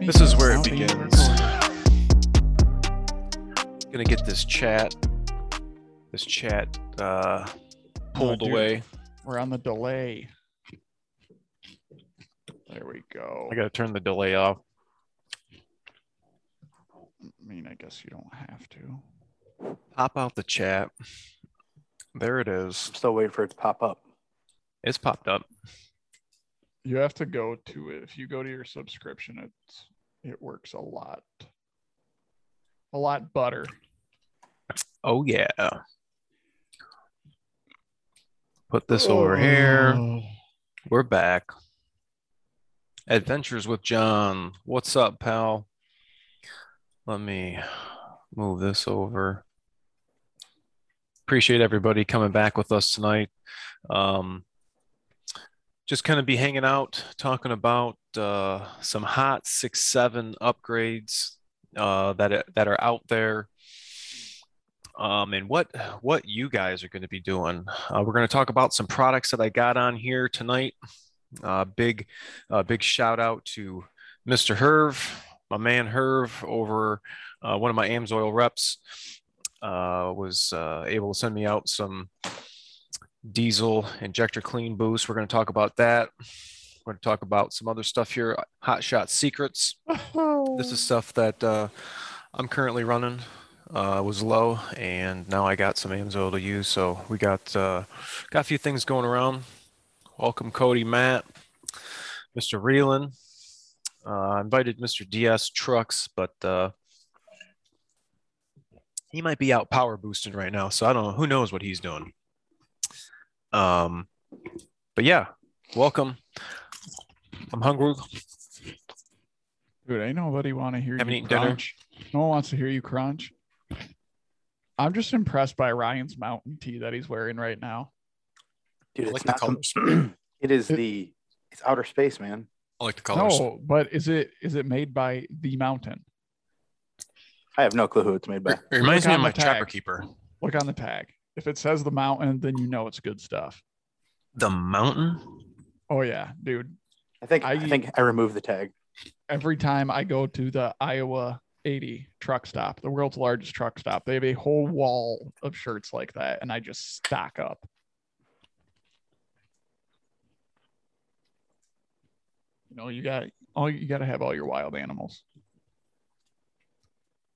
This is where it begins. Gonna get this chat, this chat uh, pulled Oh, away. We're on the delay. There we go. I gotta turn the delay off. I mean, I guess you don't have to. Pop out the chat. There it is. I'm still waiting for it to pop up. It's popped up. You have to go to it. If you go to your subscription, it's it works a lot. A lot better. Oh yeah. Put this over here. Oh. We're back. Adventures with John. What's up, pal? Let me move this over. Appreciate everybody coming back with us tonight. Um, just kind of be hanging out, talking about uh, some hot six seven upgrades uh, that that are out there, um, and what what you guys are going to be doing. Uh, we're going to talk about some products that I got on here tonight. Uh, big, uh, big shout out to Mr. Herv, my man Herv, over uh, one of my AMSOIL reps. Uh, was able to send me out some diesel injector clean boost. We're going to talk about that. We're going to talk about some other stuff here. Hot shot secrets. This is stuff that uh, I'm currently running. Uh, was low, and now I got some AMSOIL to use. So we got uh, got a few things going around. Welcome, Cody, Matt, Mr. Reelan. Uh, I invited Mr. DS Trucks, but uh, he might be out power boosting right now. So I don't know. Who knows what he's doing? Um, but yeah, welcome. I'm hungry. Dude, ain't nobody want to hear Haven't you eaten dinner? No one wants to hear you crunch. I'm just impressed by Ryan's mountain tea that he's wearing right now. Dude, I it's like the not colors. some- it is It- the it's outer space, man. I like the colors. No, but is it is it made by the mountain? I have no clue who it's made by. It reminds Look me of my the Trapper. Keeper. Look on the tag. If it says the mountain, then you know it's good stuff. The mountain. Oh yeah, dude. I think I, I- think I removed the tag. Every time I go to the Iowa 80 truck stop, the world's largest truck stop, they have a whole wall of shirts like that, and I just stock up. You know, you got all you got to have all your wild animals.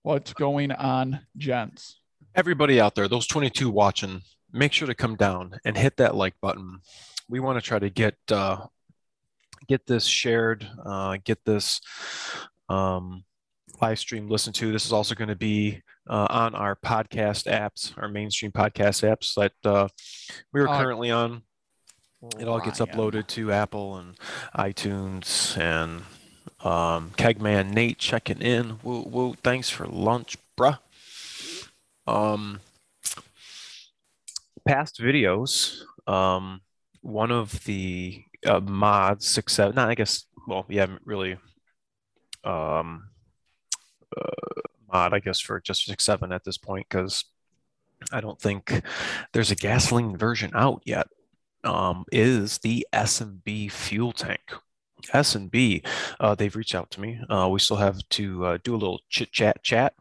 What's going on, gents? Everybody out there, those 22 watching, make sure to come down and hit that like button. We want to try to get uh, get this shared, uh, get this um, live stream listened to. This is also going to be uh, on our podcast apps, our mainstream podcast apps that uh, we are Uh, currently on. It all gets uploaded to Apple and iTunes and um, Kegman Nate checking in. Woo woo! Thanks for lunch, bruh. Um, past videos. Um, one of the uh, mods seven. Not I guess. Well, yeah, really. Um, uh, mod I guess for just six seven at this point because I don't think there's a gasoline version out yet um, is the S&B fuel tank. S&B, uh, they've reached out to me. Uh, we still have to uh, do a little chit chat chat.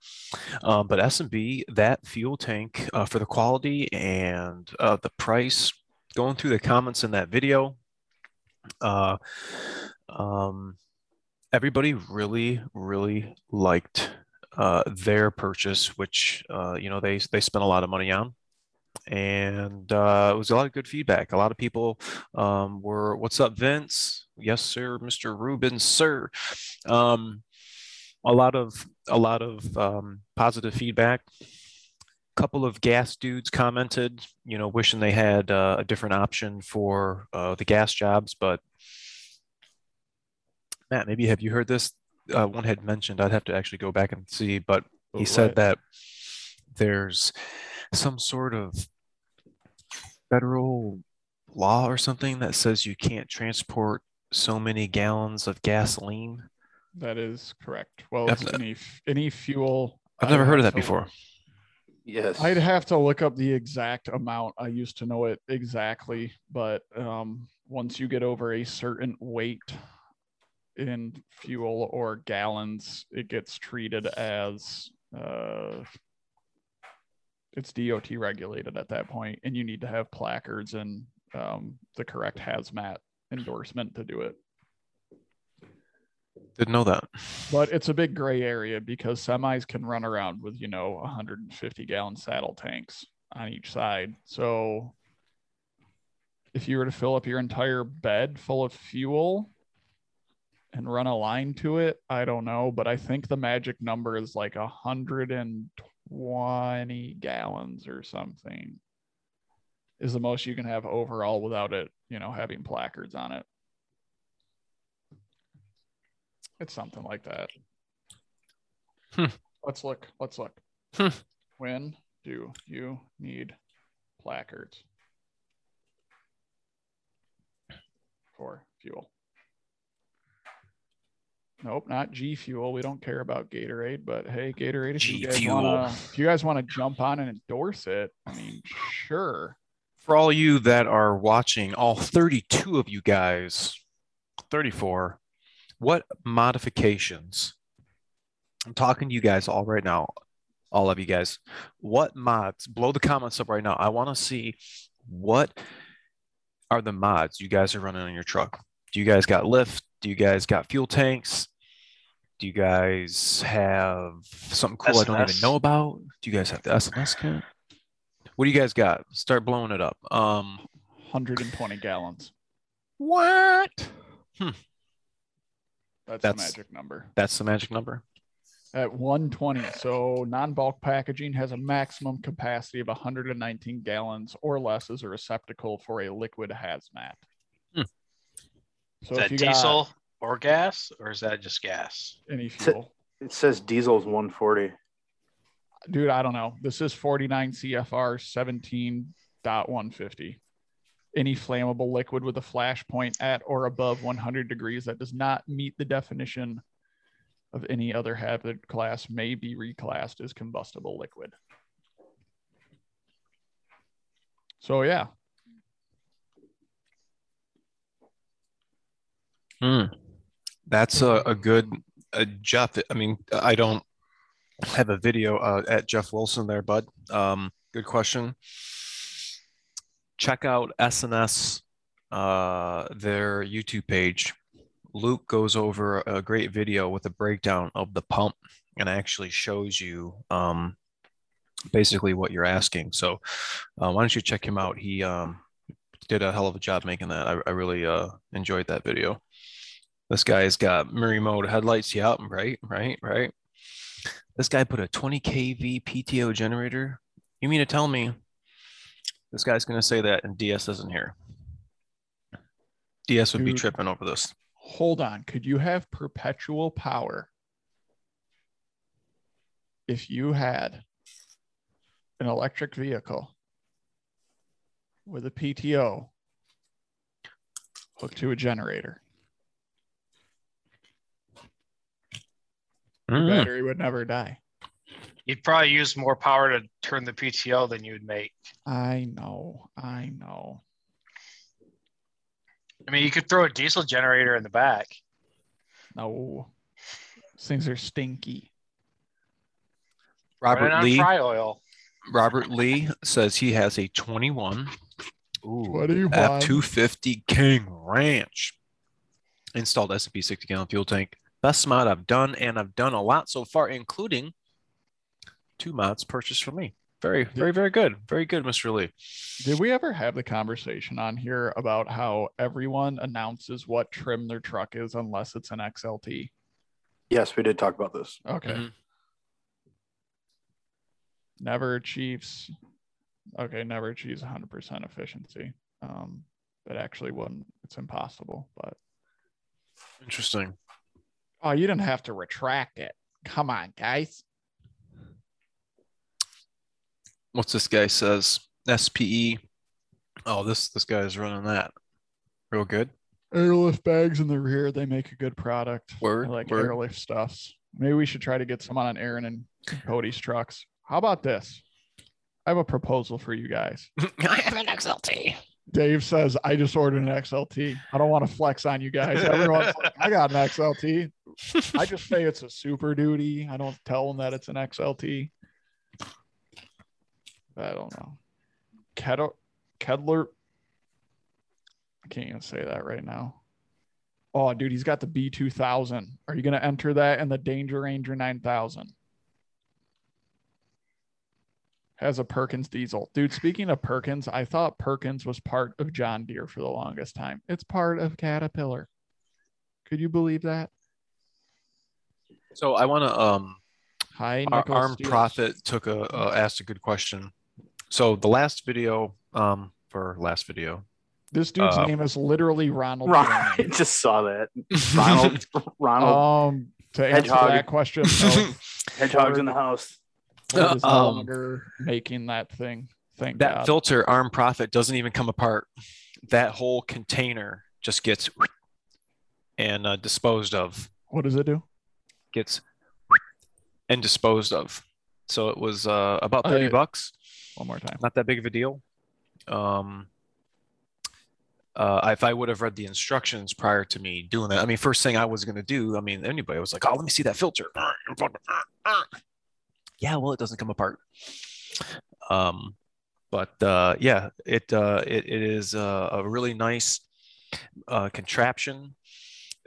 Um, but S&B, that fuel tank uh, for the quality and uh, the price, going through the comments in that video, uh, um, everybody really, really liked their purchase, which you know they they spent a lot of money on and uh, it was a lot of good feedback. A lot of people um, were, "What's up, Vince? Yes, sir, Mr. Rubin, sir." Um, a lot of a lot of um, positive feedback. A couple of gas dudes commented, you know, wishing they had uh, a different option for uh, the gas jobs. But Matt, maybe have you heard this? Uh, one had mentioned. I'd have to actually go back and see, but he said that there's some sort of federal law or something that says you can't transport so many gallons of gasoline. That is correct. Well, I've it's any any fuel. I've never heard of that before. Yes. I'd have to look up the exact amount. I used to know it exactly, but um, once you get over a certain weight, in fuel or gallons, it gets treated as uh, it's DOT regulated at that point, and you need to have placards and um, the correct hazmat endorsement to do it. Didn't know that. But it's a big gray area because semis can run around with, you know, 150 gallon saddle tanks on each side. So if you were to fill up your entire bed full of fuel and run a line to it, I don't know, but I think the magic number is like 120 gallons or something is the most you can have overall without it, you know, having placards on it. It's something like that. Hmm. Let's look. Let's look. Hmm. When do you need placards for fuel? Nope, not G Fuel. We don't care about Gatorade, but hey, Gatorade, if you G guys Fuel. wanna if you guys want to jump on and endorse it, I mean, sure. For all you that are watching, all 32 of you guys, 34, what modifications? I'm talking to you guys all right now, all of you guys. What mods? Blow the comments up right now. I want to see what are the mods you guys are running on your truck. Do you guys got lift? Do you guys got fuel tanks? Do you guys have something cool I don't even know about? Do you guys have the SNS kit? What do you guys got? Start blowing it up. Um, 120 gallons. what? That's, the magic number. That's the magic number. At 120. So non-bulk packaging has a maximum capacity of 119 gallons or less as a receptacle for a liquid hazmat. Hmm. So Is if that you diesel or gas, or is that just gas? any fuel, It says diesel's 140. Dude, I don't know. This is 49 CFR 17.150. Any flammable liquid with a flash point at or above 100 degrees that does not meet the definition of any other hazard class may be reclassed as combustible liquid. So yeah, Hmm. That's a, a good uh, Jeff. I mean, I don't have a video uh, at Jeff Wilson there, bud. Um, good question. Check out SNS, uh, their YouTube page. Luke goes over a great video with a breakdown of the pump and actually shows you um, basically what you're asking. So, uh, why don't you check him out? He um, did a hell of a job making that. I, I really uh, enjoyed that video. This guy's got Morimoto headlights. Yeah, right, right, right. This guy put a 20 kV PTO generator. You mean to tell me this guy's going to say that and DS isn't here? DS would be tripping over this. hold on. Could you have perpetual power if you had an electric vehicle with a PTO hooked to a generator? Your Mm. battery would never die. You'd probably use more power to turn the PTO than you'd make. I know. I know. I mean, you could throw a diesel generator in the back. No. These things are stinky. Robert on Lee. fry oil. Robert Lee says he has a 21 Ooh, 21. F250 King Ranch installed S&B 60 gallon fuel tank. Best mod I've done, and I've done a lot so far, including two mods purchased from me. Very, very, very good. Very good, Mr. Lee. Did we ever have the conversation on here about how everyone announces what trim their truck is unless it's an XLT? Yes, we did talk about this. Okay. Mhm. Never achieves. Okay, never achieves 100% efficiency. Um, that actually wouldn't. It's impossible. But Interesting. Oh, you didn't have to retract it. Come on, guys. What's this guy says? SPE. Oh, this this guy is running that. Real good. Airlift bags in the rear. They make a good product. Word, I like word. airlift stuffs. Maybe we should try to get some on Aaron and Cody's trucks. How about this? I have a proposal for you guys. I have an XLT. Dave says, I just ordered an XLT. I don't want to flex on you guys. Everyone's like, I got an XLT. I just say it's a super duty. I don't tell them that it's an XLT. I don't know. Kedler, Kedler. I can't even say that right now. Oh, dude, he's got the B2000. Are you going to enter that in the Danger Ranger 9000? Has a Perkins diesel. Dude, speaking of Perkins, I thought Perkins was part of John Deere for the longest time. It's part of Caterpillar. Could you believe that? So I want to um Hi, Ar- Nicholas Armed Steele. Prophet took a uh, asked a good question. So the last video um for last video. This dude's uh, name is literally Ronald. Ron, I just saw that. Ronald, Ronald, Um, to answer Hedgehog. that question, no, hedgehogs in the house. Is no Um, longer making that thing. Thank that God. filter arm profit doesn't even come apart. That whole container just gets and uh, disposed of. what does it do? Gets and disposed of. So it was uh, about 30 I- bucks. One more time. not that big of a deal. Um, uh, if I would have read the instructions prior to me doing that, I mean, first thing I was going to do, I mean, anybody was like, oh, let me see that filter. Yeah, well, it doesn't come apart. Um, but uh, yeah, it, uh, it it is uh, a really nice uh, contraption.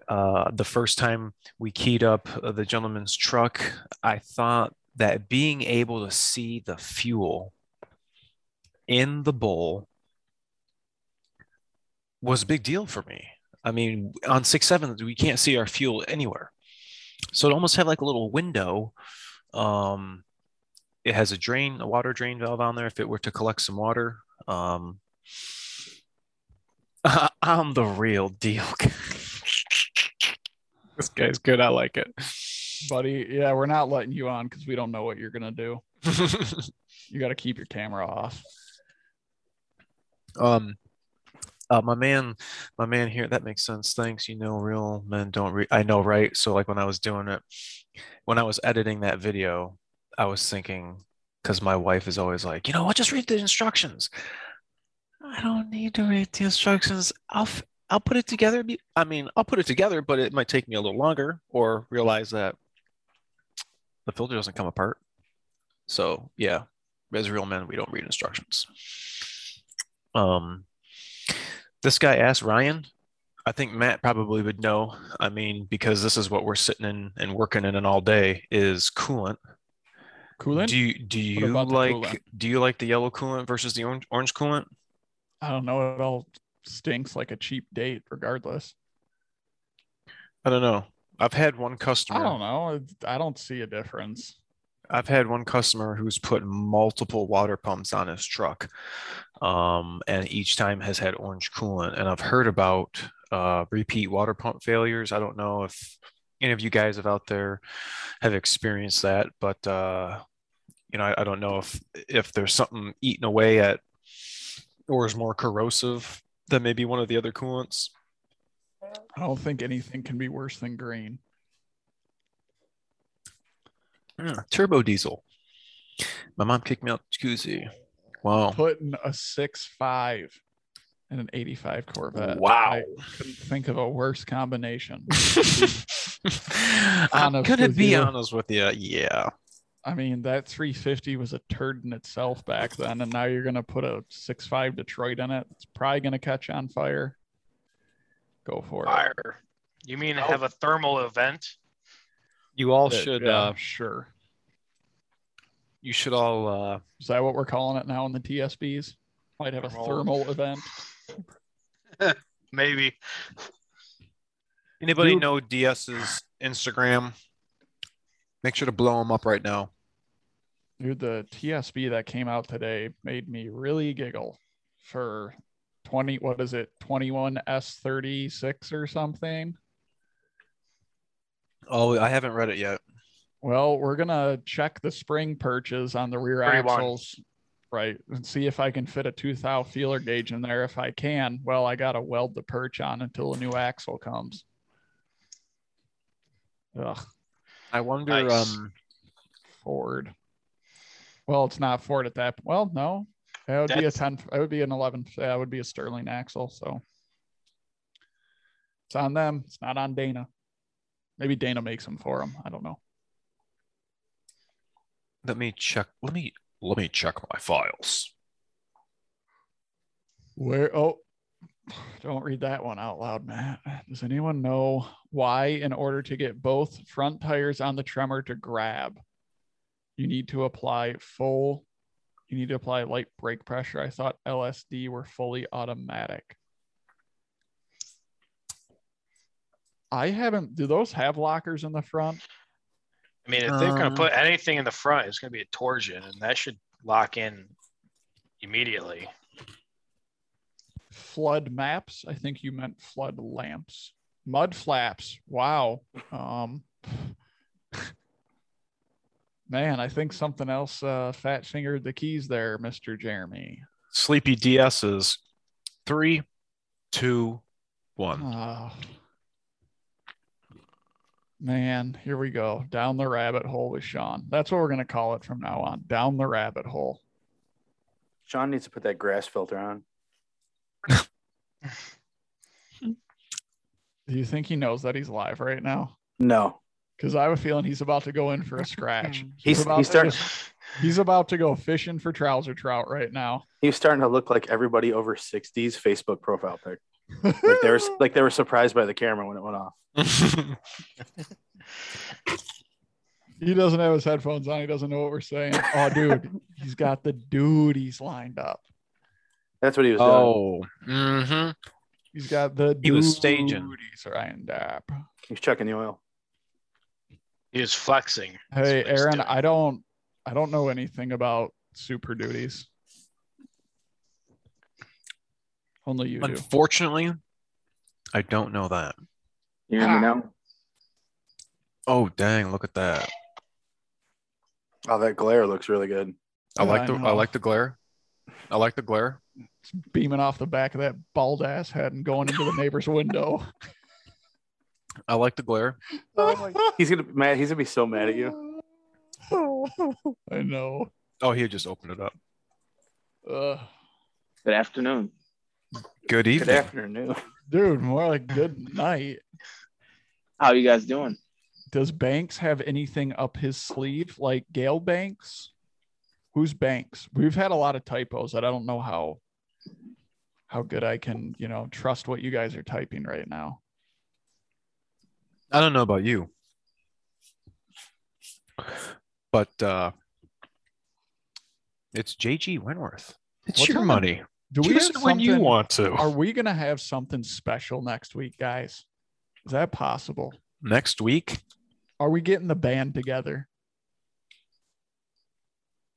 Uh, the first time we keyed up uh, the gentleman's truck, I thought that being able to see the fuel in the bowl was a big deal for me. I mean, on six seven, we can't see our fuel anywhere, so it almost had like a little window. Um, it has a drain, a water drain valve on there if it were to collect some water. Um, I'm the real deal. this guy's good. I like it. Buddy, yeah, we're not letting you on because we don't know what you're gonna do. You got to keep your camera off. Um, uh, my man, my man here, that makes sense. Thanks. You know, real men don't read. I know, right? So, like when I was doing it, when I was editing that video, I was thinking, because my wife is always like, you know what, just read the instructions. I don't need to read the instructions. I'll, f- I'll put it together. I mean, I'll put it together, but it might take me a little longer or realize that the filter doesn't come apart. So, yeah, as real men, we don't read instructions. Um, this guy asked Ryan. I think Matt probably would know. I mean, because this is what we're sitting in and working in and all day is coolant. Coolant? Do you do you like do you like the yellow coolant versus the orange orange coolant? I don't know. It all stinks like a cheap date, regardless. I don't know. I've had one customer. I don't know. I don't see a difference. I've had one customer who's put multiple water pumps on his truck, um, and each time has had orange coolant. And I've heard about uh, repeat water pump failures. I don't know if any of you guys have out there have experienced that, but uh, you know, I, I don't know if if there's something eating away at or is more corrosive than maybe one of the other coolants. I don't think anything can be worse than green. Hmm, turbo diesel. My mom kicked me out the jacuzzi. Wow. Putting a six five and an 85 Corvette. Wow. I couldn't think of a worse combination. I'm gonna be you. honest with you. Yeah. I mean, that 350 was a turd in itself back then, and now you're gonna put a six five Detroit in it. It's probably gonna catch on fire. Go for it. Fire. You mean have a thermal event? You all Yeah, should yeah, uh sure. you should all uh Is that what we're calling it now in the TSBs? Might have a Thermal. thermal event. Maybe. anybody Dude. know DS's Instagram? Make sure to blow him up right now. Dude, the TSB that came out today made me really giggle for 20, what is it, 21S36 or something? Oh, I haven't read it yet. Well, we're gonna check the spring perches on the rear 31. axles, right, and see if I can fit a two thou feeler gauge in there. If I can, well, I gotta weld the perch on until a new axle comes. Ugh, I wonder Nice. um Ford. Well, it's not Ford at that. Well, no, That would be a That's- 10. That would be an 11. That would be a Sterling axle. So it's on them. It's not on Dana. Maybe Dana makes them for him. I don't know. Let me check. Let me let me check my files. Where? Oh, don't read that one out loud, Matt. Does anyone know why, in order to get both front tires on the Tremor to grab, you need to apply full, you need to apply light brake pressure? I thought LSD were fully automatic. I haven't, do those have lockers in the front? I mean, if they're gonna Um, put anything in the front, it's gonna be a Torsen, and that should lock in immediately. flood maps. I think you meant flood lamps. Mud flaps. Wow. Um Man, I think something else uh fat fingered the keys there, Mr. Jeremy. Sleepy DS is three, two, one. Oh. Man, here we go. Down the rabbit hole with Sean. That's what we're gonna call it from now on. Down the rabbit hole. Sean needs to put that grass filter on. Do you think he knows that he's live right now? No, Because I have a feeling he's about to go in for a scratch. Hmm. He's- about he's to starting- just- He's about to go fishing for trouser trout right now. he's starting to look like everybody over 60s Facebook profile pic. Like they were like they were surprised by the camera when it went off. he doesn't have his headphones on. He doesn't know what we're saying. Oh, dude, he's got the duties lined up. That's what he was doing. oh, hmm He's got the He was staging. duties lined up. He's checking the oil. He was flexing. Hey, Aaron, doing. I don't, I don't know anything about super duties. Only you do. Unfortunately, I don't know that. You hear me now? Oh, dang! Look at that. Oh, that glare looks really good. I Yeah, like I the I know. like the glare. I like the glare. It's beaming off the back of that bald ass head and going into the neighbor's window. I like the glare. Oh, he's gonna mad. He's gonna be so mad at you. I know. Oh, he just opened it up. Ugh. Good afternoon. Good evening. Good afternoon. dude, more like good night. How you guys doing? Does Banks have anything up his sleeve like Gale Banks? Who's Banks? We've had a lot of typos that I don't know how how good I can, you know, trust what you guys are typing right now. I don't know about you, but uh, it's JG Wentworth. It's What your kind money. Do we have when you want to. Are we gonna have something special next week, guys? Is that possible? Next week, Are we getting the band together?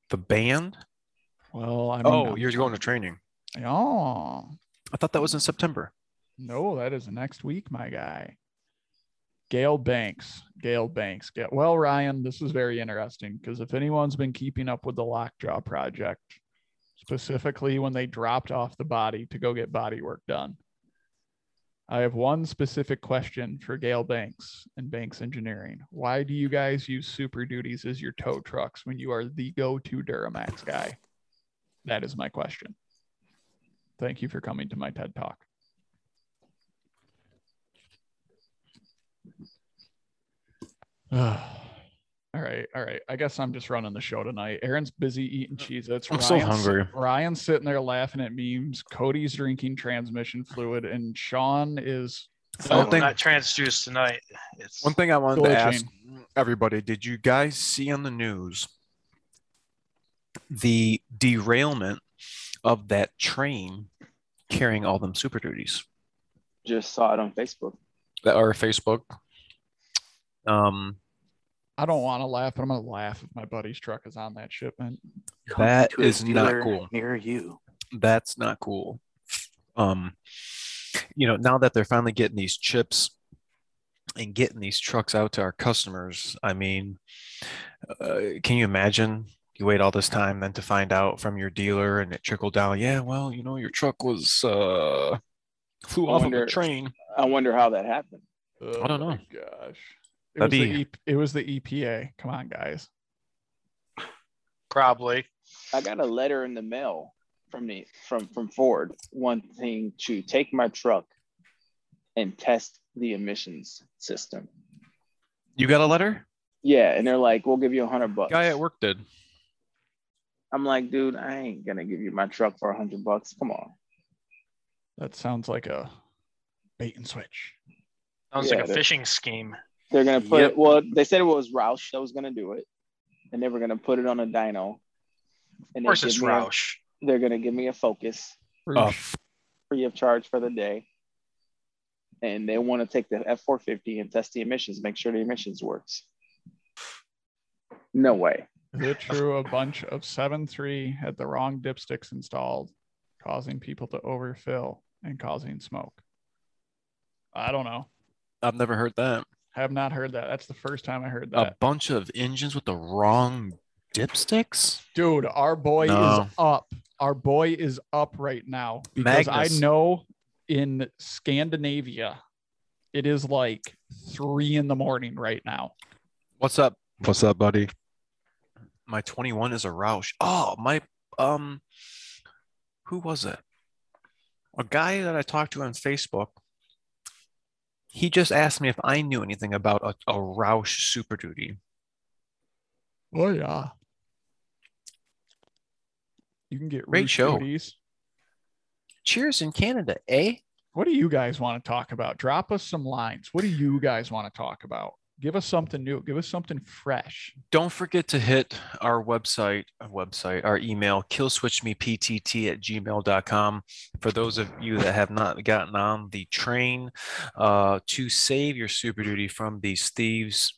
the band. Well, I mean, Oh, I'm- you're going to training. Oh, I thought that was in September. no, that is next week, my guy. Gale Banks. Gale Banks. Well, Ryan, this is very interesting because if anyone's been keeping up with the Lockjaw project, specifically when they dropped off the body to go get body work done, I have one specific question for Gale Banks and Banks Engineering. Why do you guys use Super Duties as your tow trucks when you are the go-to Duramax guy? That is my question. Thank you for coming to my TED Talk. Ah. All right, all right. I guess I'm just running the show tonight. Aaron's busy eating cheese. It's I'm so hungry. Ryan's sitting there laughing at memes. Cody's drinking transmission fluid, and Sean is One No, thing- not transjuice tonight. It's One thing I wanted to Glitching. ask everybody: Did you guys see on the news the derailment of that train carrying all them super duties Just saw it on Facebook. that are Facebook? Um, I don't want to laugh, but I'm gonna laugh if my buddy's truck is on that shipment. That To a is not cool. Near you. that's not cool. Um, you know, now that they're finally getting these chips and getting these trucks out to our customers, I mean, uh, can you imagine? You wait all this time then to find out from your dealer and it trickled down. Yeah, well, you know, your truck was uh flew I off wonder- of a train. I wonder how that happened. Oh I don't my know. Gosh, it was, be- the e- it was the EPA. Come on, guys. probably. I got a letter in the mail from the from from Ford wanting to take my truck and test the emissions system. You got a letter? Yeah, and they're like, "We'll give you a hundred bucks." Guy at work did. I'm like, dude, I ain't gonna give you my truck for a hundred bucks. Come on. That sounds like a bait and switch. Sounds Yeah, like a they're- phishing scheme. They're gonna put Yep. it. Well, they said it was Roush that was gonna do it, and they were gonna put it on a dyno. And Of course, they it's give me a- Roush. they're gonna give me a Focus Oh, free of charge for the day, and they want to take the F four fifty and test the emissions, make sure the emissions works. No way. Is it true a bunch of 7.3 had the wrong dipsticks installed, causing people to overfill and causing smoke? I don't know. I've never heard that. Have not heard that. That's the first time I heard that. A bunch of engines with the wrong dipsticks? Dude, our boy No. is up. Our boy is up right now because Magnus. I know in Scandinavia it is like three in the morning right now. What's up? What's up, buddy? My 21 is a Roush. Oh, my um who was it? A guy that I talked to on Facebook. He just asked me if I knew anything about a, a Roush Super Duty. Oh yeah. You can get Great Roush show. goodies. Cheers in Canada, eh? What do you guys want to talk about? Drop us some lines. What do you guys want to talk about? Give us something new. Give us something fresh. Don't forget to hit our website, our website, our email, killswitchmeptt at gmail.com. For those of you that have not gotten on the train uh, to save your Super Duty from these thieves,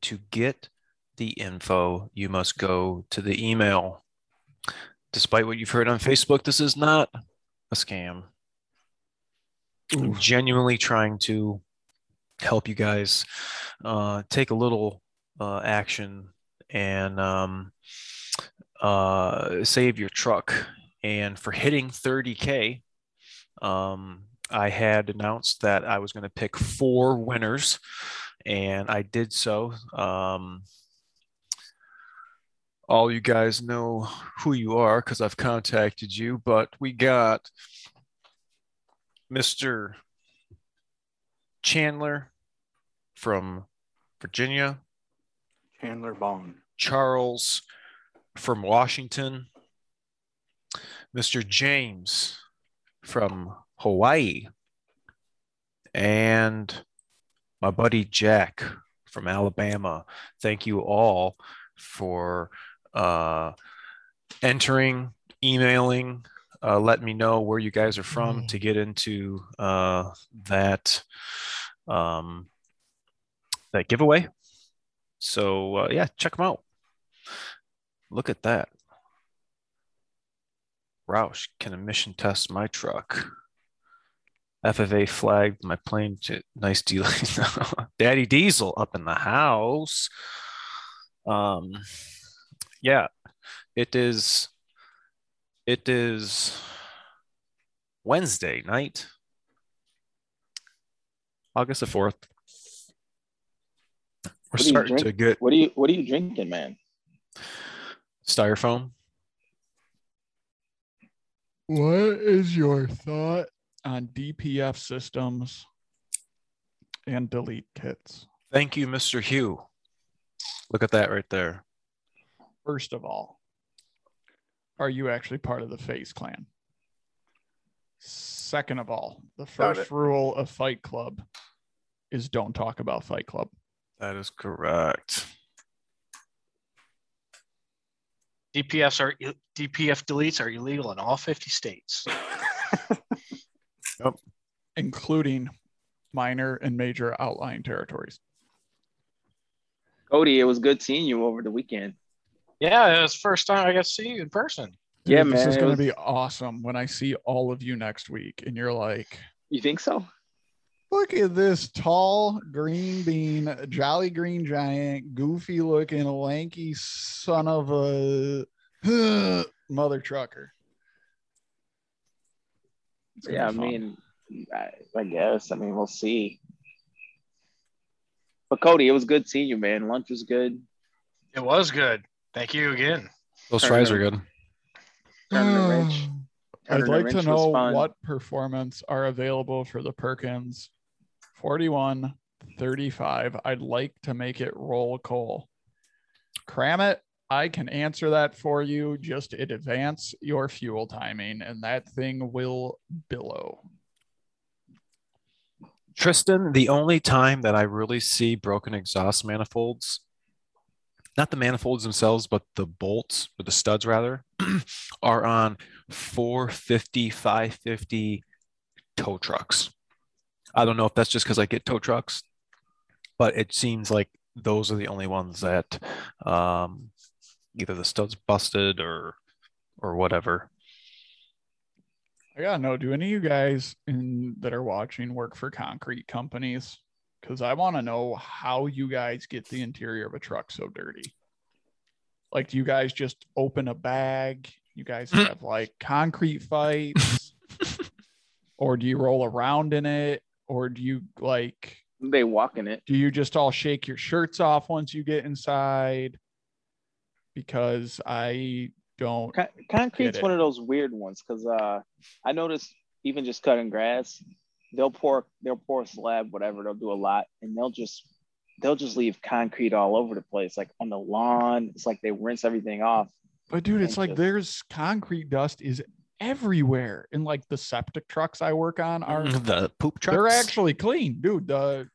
to get the info, you must go to the email. Despite what you've heard on Facebook, this is not a scam. I'm genuinely trying to help you guys uh, take a little uh, action and um, uh, save your truck. And for hitting 30K, um, I had announced that I was going to pick four winners, and I did so. Um, all you guys know who you are because I've contacted you, but we got Mr. Chandler from Virginia, Chandler Bone. Charles from Washington, Mr. James from Hawaii, and my buddy Jack from Alabama. Thank you all for uh, entering, emailing, uh, let me know where you guys are from to get into uh, that um, that giveaway. So uh, yeah, check them out. Look at that. Roush can emission test my truck. FFA flagged my plane to nice deal. Daddy Diesel up in the house. Um, yeah, it is. It is Wednesday night, August the fourth. We're What do you starting to get What are you What are you drinking, man? styrofoam. What is your thought on DPF systems and delete kits? Thank you, Mr. Hugh. Look at that right there. First of all, are you actually part of the Face Clan? Second of all, the first rule of Fight Club is don't talk about Fight Club. That is correct. DPFs are DPF deletes are illegal in all 50 states. including minor and major outlying territories. Cody, it was good seeing you over the weekend. Yeah, it was the first time I got to see you in person. Yeah, Dude, man. This is going to be awesome when I see all of you next week and you're like, You think so? look at this tall green bean, jolly green giant, goofy looking, lanky son of a mother trucker. Yeah, I mean, I, I guess. I mean, we'll see. But Cody, it was good seeing you, man. Lunch was good. It was good. Thank you again. Those fries are good. Tournament hmm. I'd like to know what performance are available for the Perkins 41 35. I'd like to make it roll coal. Cram it. I can answer that for you. Just advance your fuel timing, and that thing will billow. Tristan, the only time that I really see broken exhaust manifolds, not the manifolds themselves, but the bolts or the studs rather, are on 450, 550 tow trucks. I don't know if that's just because I get tow trucks, but it seems like those are the only ones that um, either the studs busted or or whatever. I gotta know, do any of you guys in that are watching work for concrete companies? Because I want to know how you guys get the interior of a truck so dirty. Like, do you guys just open a bag? You guys have like concrete fights, or do you roll around in it, or do you like? They walk in it. Do you just all shake your shirts off once you get inside? Because I don't. Con- concrete's one of those weird ones because uh, I noticed even just cutting grass, they'll pour they'll pour a slab, whatever. They'll do a lot, and they'll just they'll just leave concrete all over the place, like on the lawn. It's like they rinse everything off. But dude, it's and like just- there's concrete dust is everywhere. And like the septic trucks I work on are mm, The poop trucks. they're actually clean, dude. The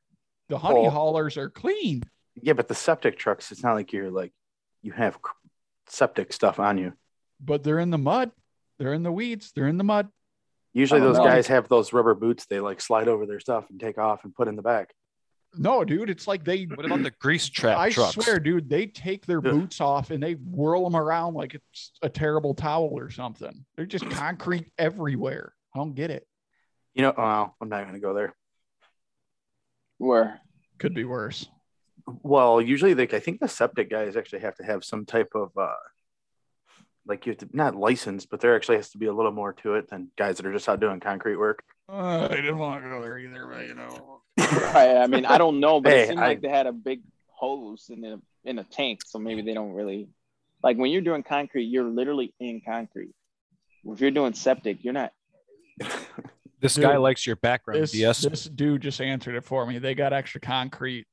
the honey Well- haulers are clean. Yeah, but the septic trucks, it's not like you're like you have septic stuff on you. but they're in the mud. They're in the weeds. They're in the mud. Usually Oh, those no. guys have those rubber boots they like slide over their stuff and take off and put in the back. No, dude, it's like they. What about the grease trap I trucks? swear, dude, they take their boots off and they whirl them around like it's a terrible towel or something. They're just concrete everywhere. I don't get it. You know, well, I'm not going to go there. Where Could be worse. Well, usually, like I think the septic guys actually have to have some type of uh, like you have to not licensed, but there actually has to be a little more to it than guys that are just out doing concrete work. Uh, I didn't want to go there either, but you know. I, I mean, I don't know, but Hey, it seemed I- like they had a big hose in a in a tank, so maybe they don't really like when you're doing concrete. You're literally in concrete. If you're doing septic, you're not. This Dude, guy likes your background, this, DS. this dude just answered it for me. They got extra concrete.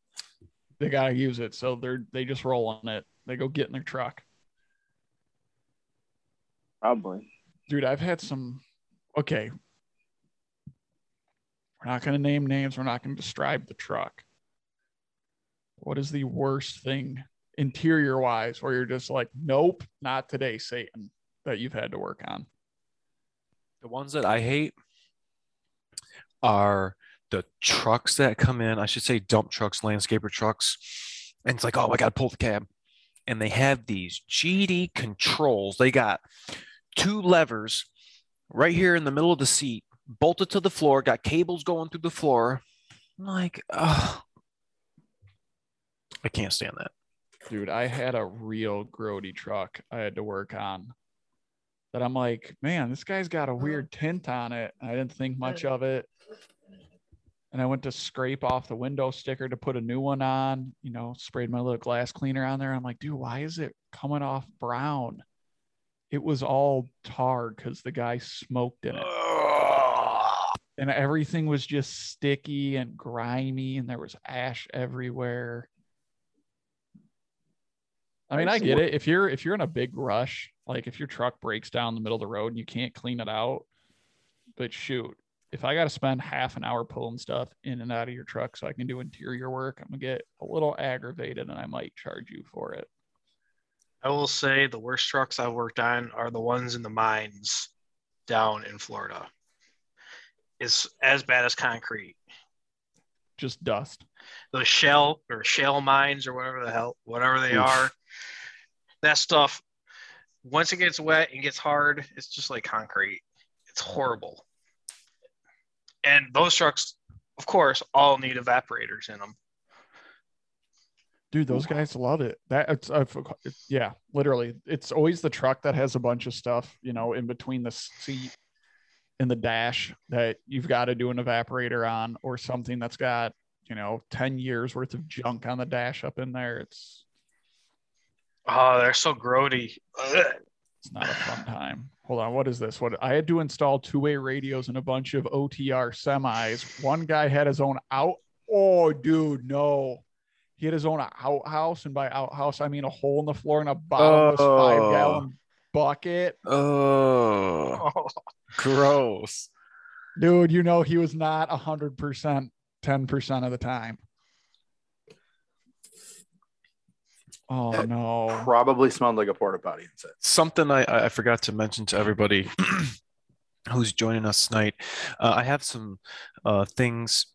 They gotta use it, so they're they just roll on it. They go get in their truck. Probably. Dude, I've had some. Okay, we're not gonna name names. We're not gonna describe the truck. What is the worst thing interior wise where you're just like, nope, not today, Satan, that you've had to work on? The ones that I hate are the trucks that come in. I should say dump trucks, landscaper trucks. And it's like, oh, I got to pull the cab. And they have these GD controls. They got two levers right here in the middle of the seat, bolted to the floor, got cables going through the floor. I'm like, oh, I can't stand that. dude, I had a real grody truck I had to work on that I'm like, man, this guy's got a uh-huh. weird tint on it. I didn't think much of it. And I went to scrape off the window sticker to put a new one on, you know, sprayed my little glass cleaner on there. I'm like, dude, why is it coming off brown? It was all tar because the guy smoked in it. And everything was just sticky and grimy, and there was ash everywhere. I mean, I get it. If you're if you're in a big rush, like if your truck breaks down in the middle of the road and you can't clean it out, but shoot, if I got to spend half an hour pulling stuff in and out of your truck so I can do interior work, I'm gonna get a little aggravated and I might charge you for it. I will say the worst trucks I've worked on are the ones in the mines down in Florida. It's as bad as concrete. Just dust. Those shell or shell mines or whatever the hell, whatever they Oof. are. That stuff, once it gets wet and gets hard, it's just like concrete. It's horrible. And those trucks, of course, all need evaporators in them. Dude, those guys love it. That it's, it's yeah, literally. It's always the truck that has a bunch of stuff, you know, in between the seat and the dash that you've got to do an evaporator on, or something that's got, you know, 10 years worth of junk on the dash up in there. It's Oh, they're so grody. It's not a fun time. hold on. What is this? What I had to install two-way radios and a bunch of OTR semis. One guy had his own out. Oh, dude, no. He had his own outhouse, and by outhouse I mean a hole in the floor and a bottomless Oh. five-gallon bucket. Oh, Oh, gross. Dude, you know he was not a hundred percent, ten percent of the time. Oh That no. Probably smelled like a porta potty inside. Something I, I forgot to mention to everybody who's joining us tonight. Uh, I have some uh, things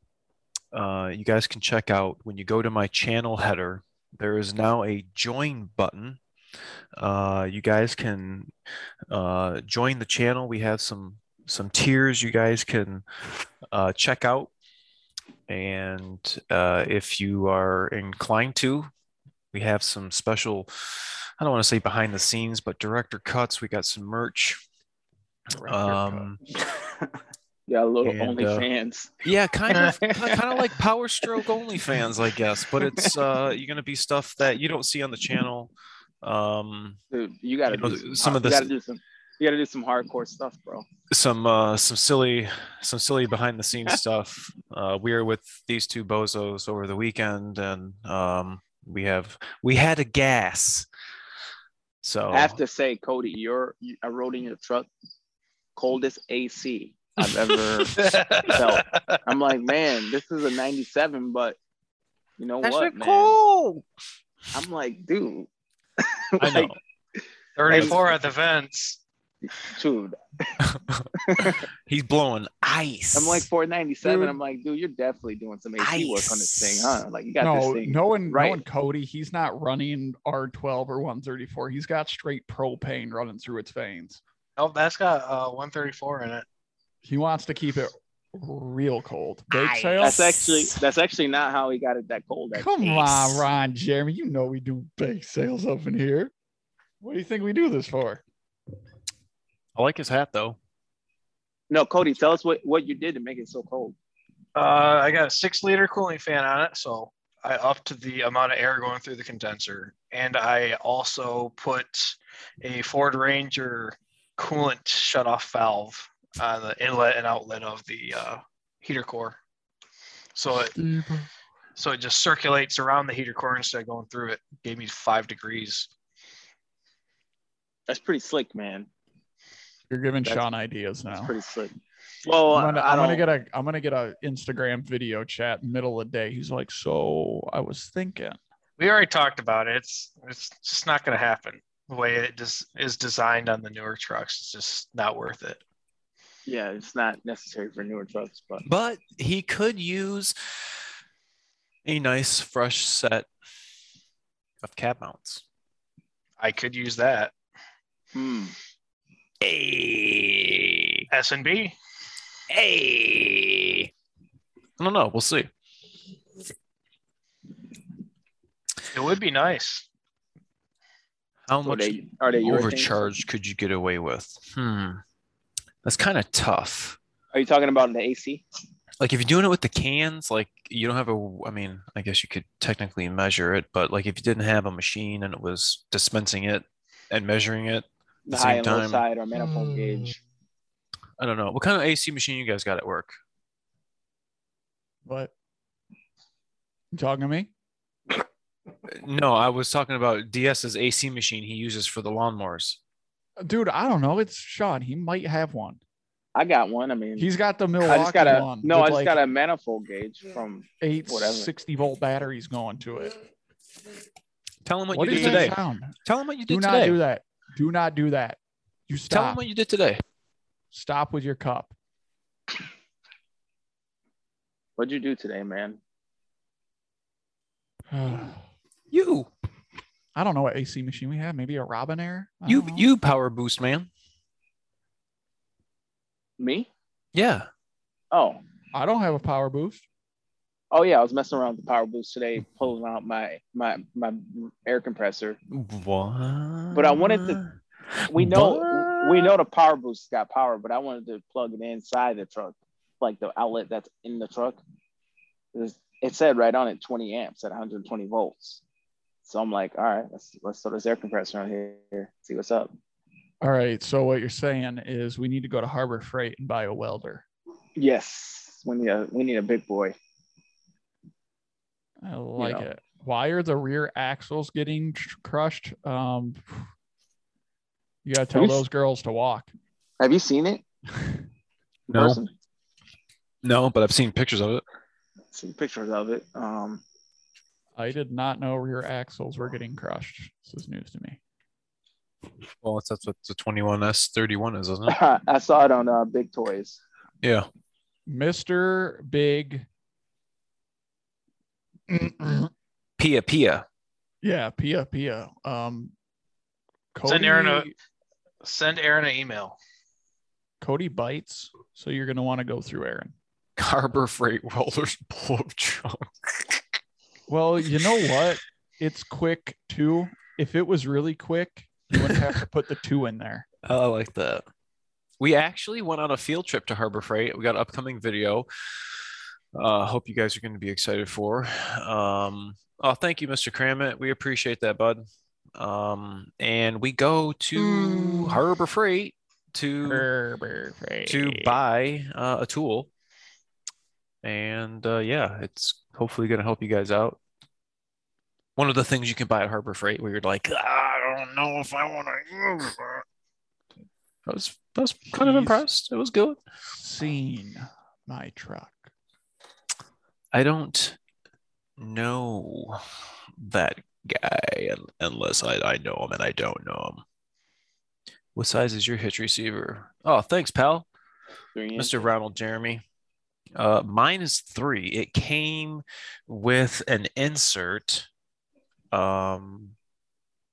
uh, you guys can check out when you go to my channel header. There is now a join button. Uh, you guys can uh, join the channel. We have some some tiers you guys can uh, check out, and uh, if you are inclined to, we have some special. I don't want to say behind the scenes, but director cuts. We got some merch. Um, Yeah, a little And, uh, OnlyFans. yeah, kind of, kind of like Power Stroke OnlyFans, I guess. But it's uh, you're gonna be stuff that you don't see on the channel. Um, Dude, you gotta you know, do some, some of you this- gotta do some you gotta do some hardcore stuff, bro. some uh, some silly, some silly behind the scenes stuff. Uh, we were with these two bozos over the weekend, and um, we have we had a gas. So I have to say, Cody, you're you, I rode in your truck, coldest AC I've ever felt. I'm like, man, this is a 97, but you know what, man? cold. I'm like, dude, I know. like, 34 at the vents. dude. He's blowing ice. I'm like 497. Dude. I'm like, dude, you're definitely doing some AC work on this thing, huh? Like, you got no, this thing. knowing right. knowing Cody, he's not running R12 or 134. He's got straight propane running through its veins. Oh, that's got uh, 134 in it. He wants to keep it real cold. Bake sale. That's actually that's actually not how he got it that cold. that Come day. on, Ron Jeremy. You know we do bake sales up in here. What do you think we do this for? I like his hat though. No, Cody, tell us what, what you did to make it so cold. Uh, I got a six liter cooling fan on it, so I upped the amount of air going through the condenser, and I also put a Ford Ranger coolant shut-off valve on the inlet and outlet of the uh, heater core, so it so it just circulates around the heater core instead of going through it. Gave me five degrees. That's pretty slick, man. You're giving That's- Sean ideas That's now. pretty slick. Well, I'm gonna, I I'm gonna get a I'm gonna get a Instagram video chat middle of the day. He's like, so I was thinking. We already talked about it. It's it's just not going to happen. The way it just is designed on the newer trucks, it's just not worth it. Yeah, it's not necessary for newer trucks, but But he could use a nice fresh set of cab mounts. I could use that. hmm. Hey, S&B. hey. I don't know. We'll see. It would be nice. How So much they are they urethane? overcharge could you get away with? Hmm. That's kind of tough. Are you talking about the AC? Like if you're doing it with the cans, like you don't have a. I mean, I guess you could technically measure it, but like if you didn't have a machine and it was dispensing it and measuring it, The same high and low time- side or manifold gauge? I don't know. What kind of AC machine you guys got at work? What? You talking to me? No, I was talking about DS's AC machine he uses for the lawnmowers. Dude, I don't know. It's Sean. He might have one. I got one. I mean, He's got the Milwaukee I just got a one. no. I just like got a manifold gauge from. eight whatever. 60 volt batteries going to it. Tell him what, What you did today. sound? Tell him what you did not today. do not do that. Do not do that. You stop. Tell him what you did today. Stop with your cup. What'd you do today, man? You, I don't know what AC machine we have. Maybe a Robinair. You, know. you, power boost man. Me? Yeah. Oh, I don't have a power boost. oh yeah. I was messing around with the power boost today, pulling out my my my air compressor. What? But I wanted to- We know we know the power boost's got power, but I wanted to plug it inside the truck, like the outlet that's in the truck. It, was- it said right on it 20 amps at 120 volts. So I'm like, all right, let's let's throw this air compressor on here, see what's up. All right. So what you're saying is we need to go to Harbor Freight and buy a welder. Yes, we need a we need a big boy. I like know. it. Why are the rear axles getting crushed? Um, you gotta tell you s- those girls to walk. Have you seen it? No. person? No, but I've seen pictures of it. Seen pictures of it. Um, I did not know rear axles were getting crushed. This is news to me. Well, that's, that's what the 21S31 is, isn't it? I saw it on uh, Big Toys. Yeah. Mr. Big. Pia Pia. yeah, Pia Pia. Um, Send Aaron a- Send Aaron an email. Cody bites, so you're gonna want to go through Aaron. Harbor Freight Welders blow up trunk. Well, you know what? It's quick too. If it was really quick, you wouldn't have to put the two in there. I like that. We actually went on a field trip to Harbor Freight. We got an upcoming video. Uh, hope you guys are going to be excited for. Um, oh, thank you, Mr. Cramit. We appreciate that, bud. Um, and we go to Mm. Harbor Freight to Harbor Freight. to buy uh, a tool. And uh, yeah, it's hopefully going to help you guys out. One of the things you can buy at Harbor Freight where you're like, "Ah, I don't know if I want to use it. I was, I was kind of Jeez. impressed. It was good. Seen my truck. I don't know that guy unless I, I know him and I don't know him. What size is your hitch receiver? Oh, thanks, pal. Mr. Ronald Jeremy. Uh, mine is three. It came with an insert, um,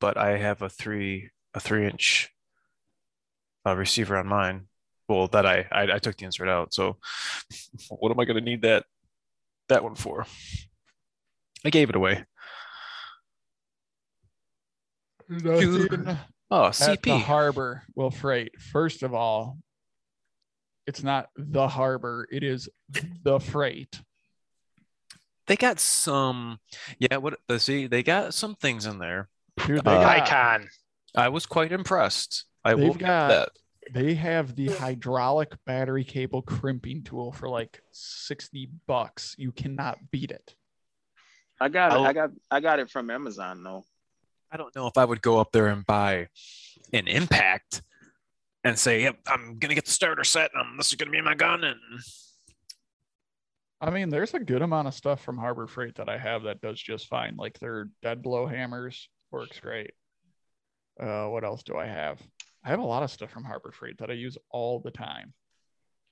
but I have a three a three inch uh, receiver on mine. Well, that I, I I took the insert out. So, what am I going to need that that one for? I gave it away. Nothing Oh, CP. harbor will freight. First of all, it's not the harbor, it is the freight. They got some. Yeah. What? uh, See, they got some things in there. Dude, they Uh, got, Icon. I was quite impressed. I will They've got- that. they have the hydraulic battery cable crimping tool for like 60 bucks. You cannot beat it. I got it. I'll- I got I got it from Amazon though. I don't know if I would go up there and buy an impact and say, "Yep, I'm gonna get the starter set, and this is gonna be my gun." And I mean, there's a good amount of stuff from Harbor Freight that I have that does just fine. Like their dead blow hammers works great. Uh, what else do I have? I have a lot of stuff from Harbor Freight that I use all the time.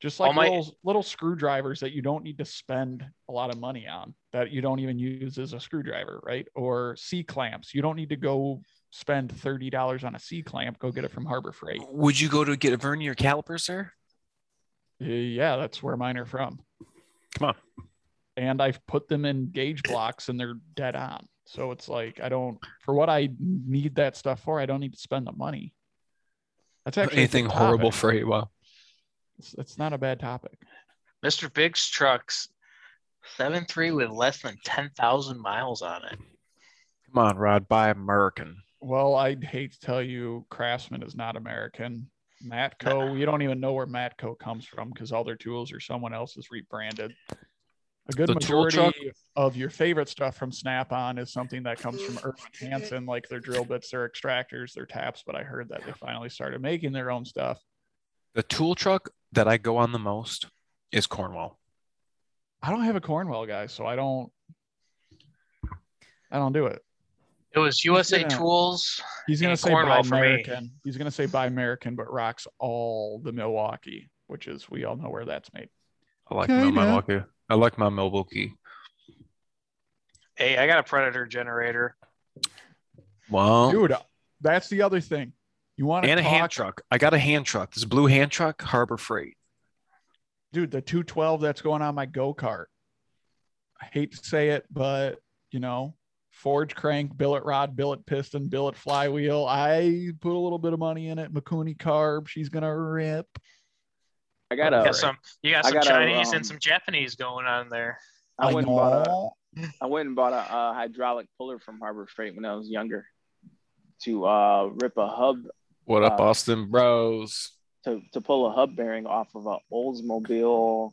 Just like my- little, little screwdrivers that you don't need to spend a lot of money on, that you don't even use as a screwdriver, right? Or C clamps. You don't need to go spend $30 on a C clamp. Go get it from Harbor Freight. would you go to get a vernier caliper, sir? Uh, Yeah, that's where mine are from. Come on. and I've put them in gauge blocks and they're dead on. So it's like I don't for what I need that stuff for, I don't need to spend the money. That's actually Anything horrible for you? Well, It's, it's not a bad topic. Mr. Big's trucks, seven three with less than ten thousand miles on it. come on, Rod, buy American. Well, I'd hate to tell you, Craftsman is not American. Matco, you don't even know where Matco comes from because all their tools are someone else's rebranded. A good The majority of your favorite stuff from Snap-on is something that comes from Irwin Hanson, like their drill bits, their extractors, their taps. But I heard that they finally started making their own stuff. The tool truck that I go on the most is Cornwell. I don't have a Cornwell guy, so I don't. I don't do it. It was USA gonna- Tools. He's gonna and say buy Cornwell for me. American. He's gonna say buy American, but rocks all the Milwaukee, which is we all know where that's made. I like my Kinda. Milwaukee. I like my Milwaukee. Hey, I got a Predator generator. Well, Dude, that's the other thing. You want to and a hand truck. I got a hand truck. This blue hand truck, Harbor Freight. dude? The 212 that's going on my go kart. I hate to say it, but you know, forge crank, billet rod, billet piston, billet flywheel. I put a little bit of money in it. Mikuni carb. She's gonna rip. I got a got some. You got some got a, Chinese um, and some Japanese going on there. I went and bought a went and bought a, uh hydraulic puller from Harbor Freight when I was younger to uh, rip a hub What up, Uh, Austin Bros? to to pull a hub bearing off of a Oldsmobile.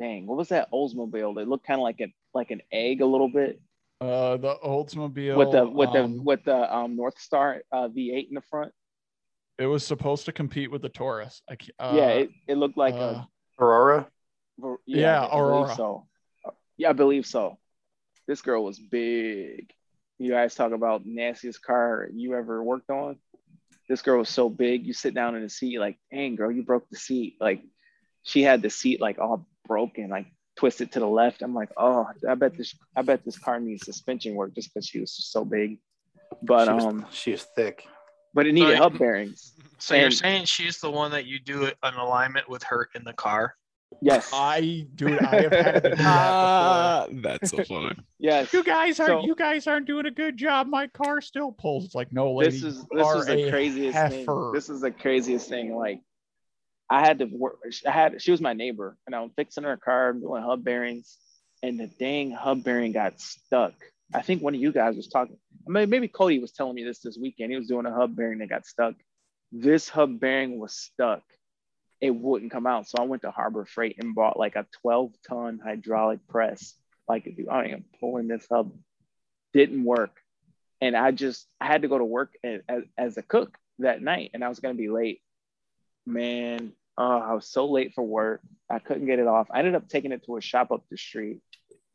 Dang, what was that Oldsmobile? They looked kind of like a like an egg a little bit Uh, the Oldsmobile with the with um, the with the um Northstar uh, V8 in the front. it was supposed to compete with the Taurus. I, uh, yeah, it, it looked like uh, Aurora. a yeah, I Aurora. So, yeah, I believe so. This girl was big. You guys talk about nastiest car you ever worked on. This girl was so big. You sit down in the seat, like, dang, girl, you broke the seat. Like, she had the seat like all broken, like twisted to the left. I'm like, oh, I bet this, I bet this car needs suspension work just because she was so big. But she was, um, she was thick. but it needed Right. hub bearings. So you're saying she's the one that you do an alignment with her in the car? Yes, I dude, I have had to do that Ah, that's so funny. yes. You guys aren't So- you guys aren't doing a good job. My car still pulls. It's like no lady. this is this is the craziest heifer. thing. This is the craziest thing. Like, I had to work. I had she was my neighbor, and I'm fixing her car, doing hub bearings, and the dang hub bearing got stuck. I think one of you guys was talking. Maybe, maybe Cody was telling me this this weekend. He was doing a hub bearing that got stuck. This hub bearing was stuck. It wouldn't come out, so I went to Harbor Freight and bought like a 12 ton hydraulic press. Like, I am pulling this hub. Didn't work and I just I had to go to work as, as, a cook that night, and I was gonna be late. Man, oh, I was so late for work. I couldn't get it off. I ended up taking it to a shop up the street,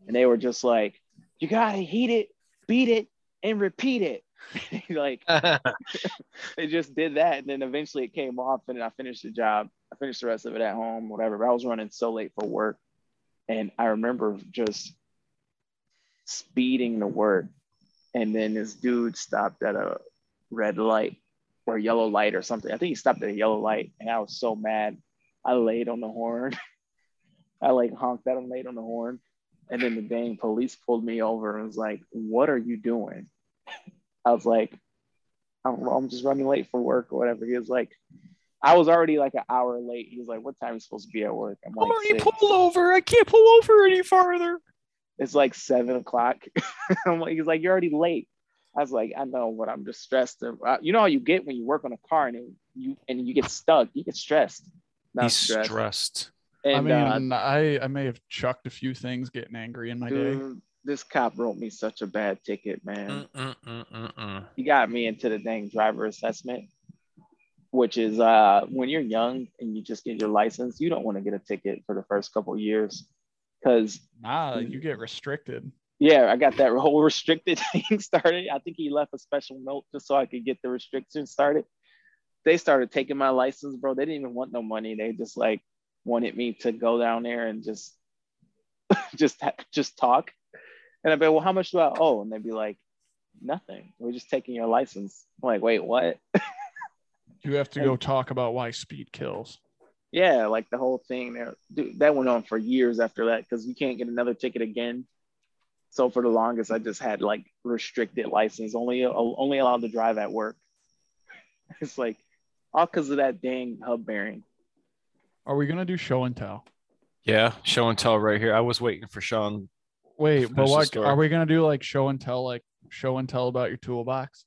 and they were just like, "You gotta heat it, beat it, and repeat it." like they just did that, and then eventually it came off, and I finished the job. I finished the rest of it at home, whatever. But I was running so late for work, and I remember just speeding to work and then this dude stopped at a red light or yellow light or something. I think he stopped at a yellow light, and I was so mad. I laid on the horn. I like honked at him, laid on the horn, and then the dang police pulled me over and was like, "What are you doing?" I was like, "I'm, I'm just running late for work or whatever." He was like, "I was already like an hour late." He was like, "What time are you supposed to be at work?" I'm I'm like, already pulled over. I can't pull over any farther. it's like seven o'clock. I'm like, he's like, you're already late. I was like, I know, but I'm just stressed. Uh, You know how you get when you work on a car and it, you and you get stuck, you get stressed. Not He's stressed. stressed. I mean, uh, I I may have chucked a few things getting angry in my day. this cop wrote me such a bad ticket, man. Mm, Mm-mm-mm-mm-mm. He got me into the dang driver assessment, which is uh when you're young and you just get your license, you don't want to get a ticket for the first couple of years. Cause Nah, you get restricted. Yeah, I got that whole restricted thing started. I think he left a special note just so I could get the restrictions started. They started taking my license, bro. They didn't even want no money. They just like wanted me to go down there and just just just talk. And I'd be, like, well, how much do I owe? And they'd be like, nothing. We're just taking your license. I'm like, wait, what? You have to go talk about why speed kills. yeah, like the whole thing there. Dude, that went on for years after that because you can't get another ticket again. So for the longest, I just had like restricted license, only uh, only allowed to drive at work. It's like all because of that dang hub bearing. Are we gonna do show and tell? Yeah, show and tell right here. I was waiting for Sean. Wait, but Finish the like, story. are we gonna do like show and tell, like show and tell about your toolbox?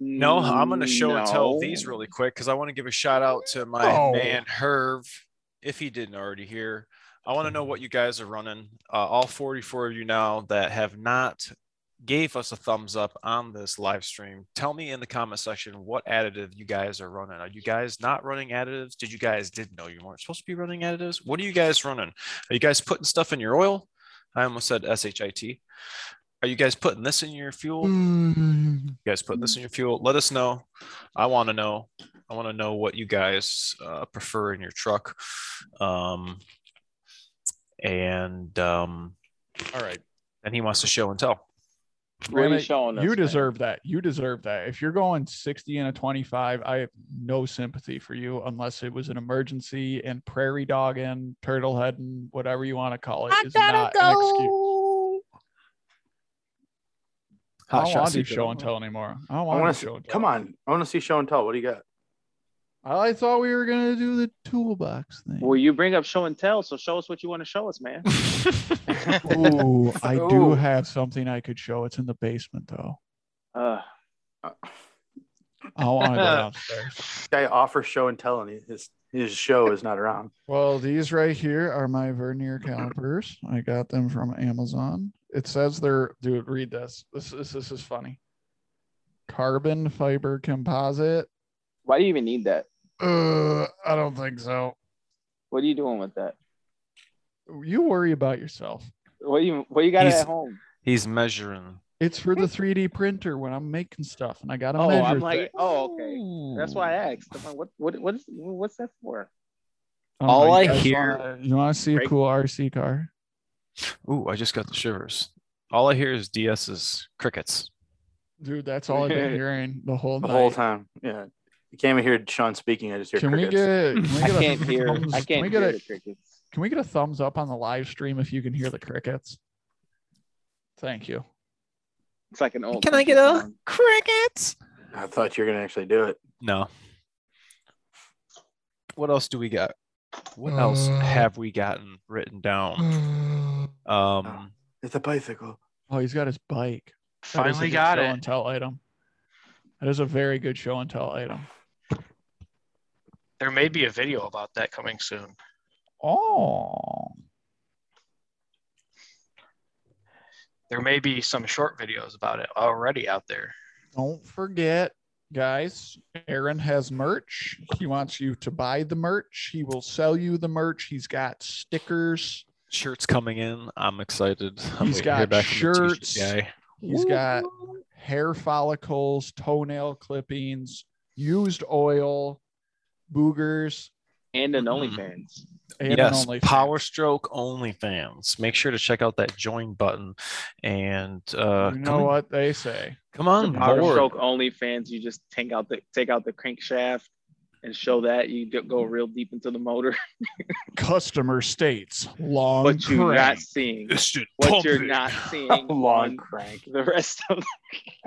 No, I'm going to show and tell mm, these really quick because I want to give a shout out to my Oh. man Herv. If he didn't already hear, I want to know what you guys are running. Uh, all 44 of you now that have not gave us a thumbs up on this live stream. Tell me in the comment section what additive you guys are running. Are you guys not running additives? Did you guys didn't know you weren't supposed to be running additives? What are you guys running? Are you guys putting stuff in your oil? I almost said shit. Are you guys putting this in your fuel? you guys put this in your fuel let us know i want to know i want to know what you guys uh, prefer in your truck um and um All right, and he wants to show and tell What are you showing us, you man? deserve that. You deserve that. If you're going 60 and a 25, I have no sympathy for you unless it was an emergency and prairie dog and turtle head and whatever you want to call it is not an excuse. I don't want to do show and tell anymore. I don't want want to to show and tell. come on. I want to see show and tell. What do you got? I thought we were gonna do the toolbox thing. Well, you bring up show and tell, so show us what you want to show us, man. Ooh, I Ooh. do have something I could show. It's in the basement though. Uh, I want to go downstairs. Guy offers show and tell, and he- his his show is not around. Well, these right here are my vernier calipers. I got them from Amazon. It says they're dude, read this. This is this is funny. Carbon fiber composite. Why do you even need that? Uh, I don't think so. What are you doing with that? You worry about yourself. What do you what you got He's- at home? He's measuring. It's for the 3D printer when I'm making stuff and I gotta Oh, measure. I'm like, things. oh, okay. That's why I asked. I'm like, what what what is what's that for? Oh, All you I guys hear- wanna- you want to see a Great. cool RC car? Ooh, I just got the shivers. All I hear is DS's crickets. Dude, that's all I've been hearing the whole The night. whole time. Yeah. You can't even hear Sean speaking. I just hear Can we crickets. get? Can we get a can't hear thumbs- I can can't we get hear a the crickets. Can we get a thumbs up on the live stream if you can hear the crickets? Thank you. It's like an old Can I get a song. crickets? I thought you were gonna actually do it. No. What else do we got? What else Uh, have we gotten written down? Um, It's a bicycle. Oh, he's got his bike. That is Finally good got show it. and tell item. That is a very good show and tell item. There may be a video about that coming soon. Oh, There may be some short videos about it already out there. don't forget, guys. Aaron has merch. He wants you to buy the merch. He will sell you the merch. He's got stickers. shirts coming in. I'm excited. I'm He's waiting to hear got back from the t-shirt shirts. guy. He's got hair follicles, toenail clippings, used oil, boogers, and an Mm. OnlyFans. and an yes, OnlyFans. Power Stroke OnlyFans. Make sure to check out that join button and uh, You know what they say. come on Power board. stroke OnlyFans. You just take out the take out the crankshaft and show that you go real deep into the motor, Customer states long What you're not crank. seeing Instant what you're pumping. not seeing Long crank. the rest of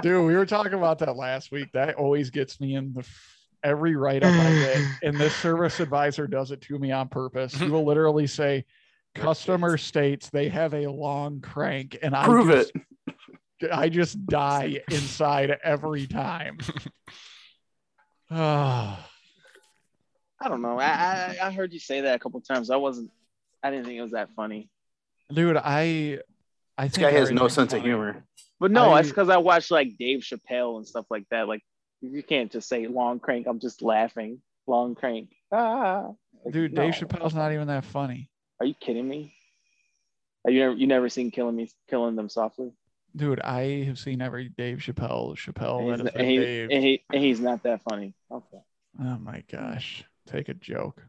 Dude, we were talking about that last week. That always gets me in the f- every write up I get. And this service advisor does it to me on purpose. He will literally say, customer states they have a long crank. And I Prove just, it. I just die inside every time. Ah. I don't know. I, I I heard you say that a couple times. I wasn't. I didn't think it was that funny. dude, I I This think guy has no everything's sense of humor. But no, I- it's because I watch like Dave Chappelle and stuff like that. Like you can't just say long crank. I'm just laughing. Long crank. Ah. Like, Dude, no. Dave Chappelle's not even that funny. Are you kidding me? Have you never you never seen killing me killing them softly? Dude, I have seen every Dave Chappelle, Chappelle and, he's, and, he, Dave. and, he, and he's not that funny. Okay. Oh my gosh. Take a joke.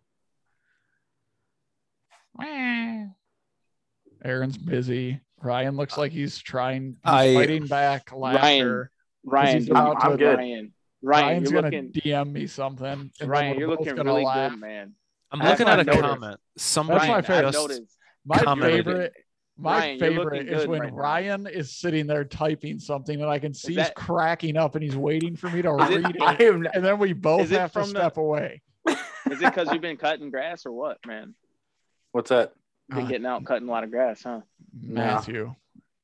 Aaron's busy. Ryan looks like he's trying he's I- fighting back laughter. Ryan, he's dude, about to- I'm good. Ryan, Ryan, Ryan's you're gonna looking. DM me something. and Ryan, you're looking gonna really laugh. good, man. I'm That's looking at a I've noticed. comment. Somebody That's my favorite. I've just noticed. My commented. favorite my Ryan, favorite is when right now. Ryan is sitting there typing something and I can see he's cracking up and he's waiting for me to Is it- read I it. am And then we both Is it have to from the- step away. Is it because you've been cutting grass or what, man? What's that? Been Uh, getting out cutting a lot of grass, huh? Matthew.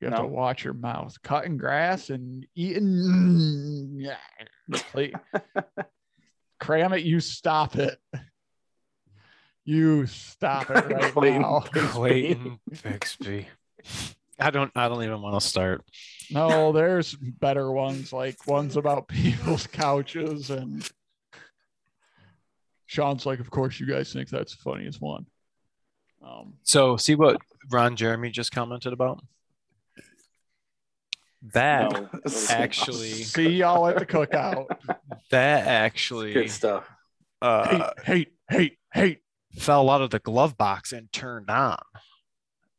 You have No? to watch your mouth. Cutting grass and eating. Please. Cram it, you stop it. You stop it right Clayton. now. Clayton Bigsby. I don't. I don't even want to start. No, there's better ones, like ones about people's couches and Sean's like, of course you guys think that's the funniest one. Um, So, see what Ron Jeremy just commented about. That No. actually, see y'all at the cookout. that actually Good stuff. uh, hate, hate, hate, hate. fell out of the glove box and turned on,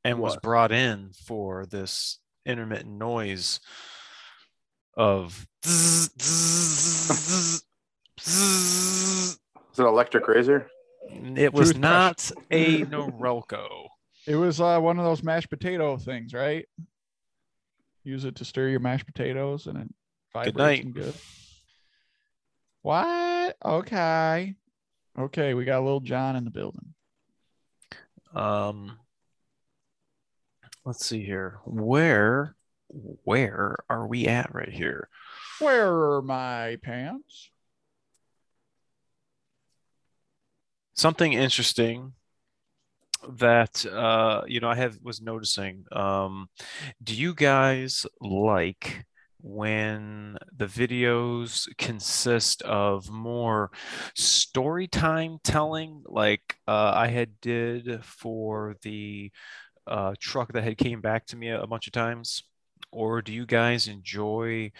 and was brought in for this intermittent noise of. Is it electric razor? It was Toothbrush. not a Norelco. It was uh, one of those mashed potato things, right? use it to stir your mashed potatoes and it vibrates good night. and good. What? Okay. Okay, we got a little John in the building. Um let's see here. Where where are we at right here? Where are my pants? Something interesting that uh, you know I have was noticing. Um, do you guys like when the videos consist of more story time telling, like uh, I had did for the uh, truck that had came back to me a, a bunch of times? Or do you guys enjoy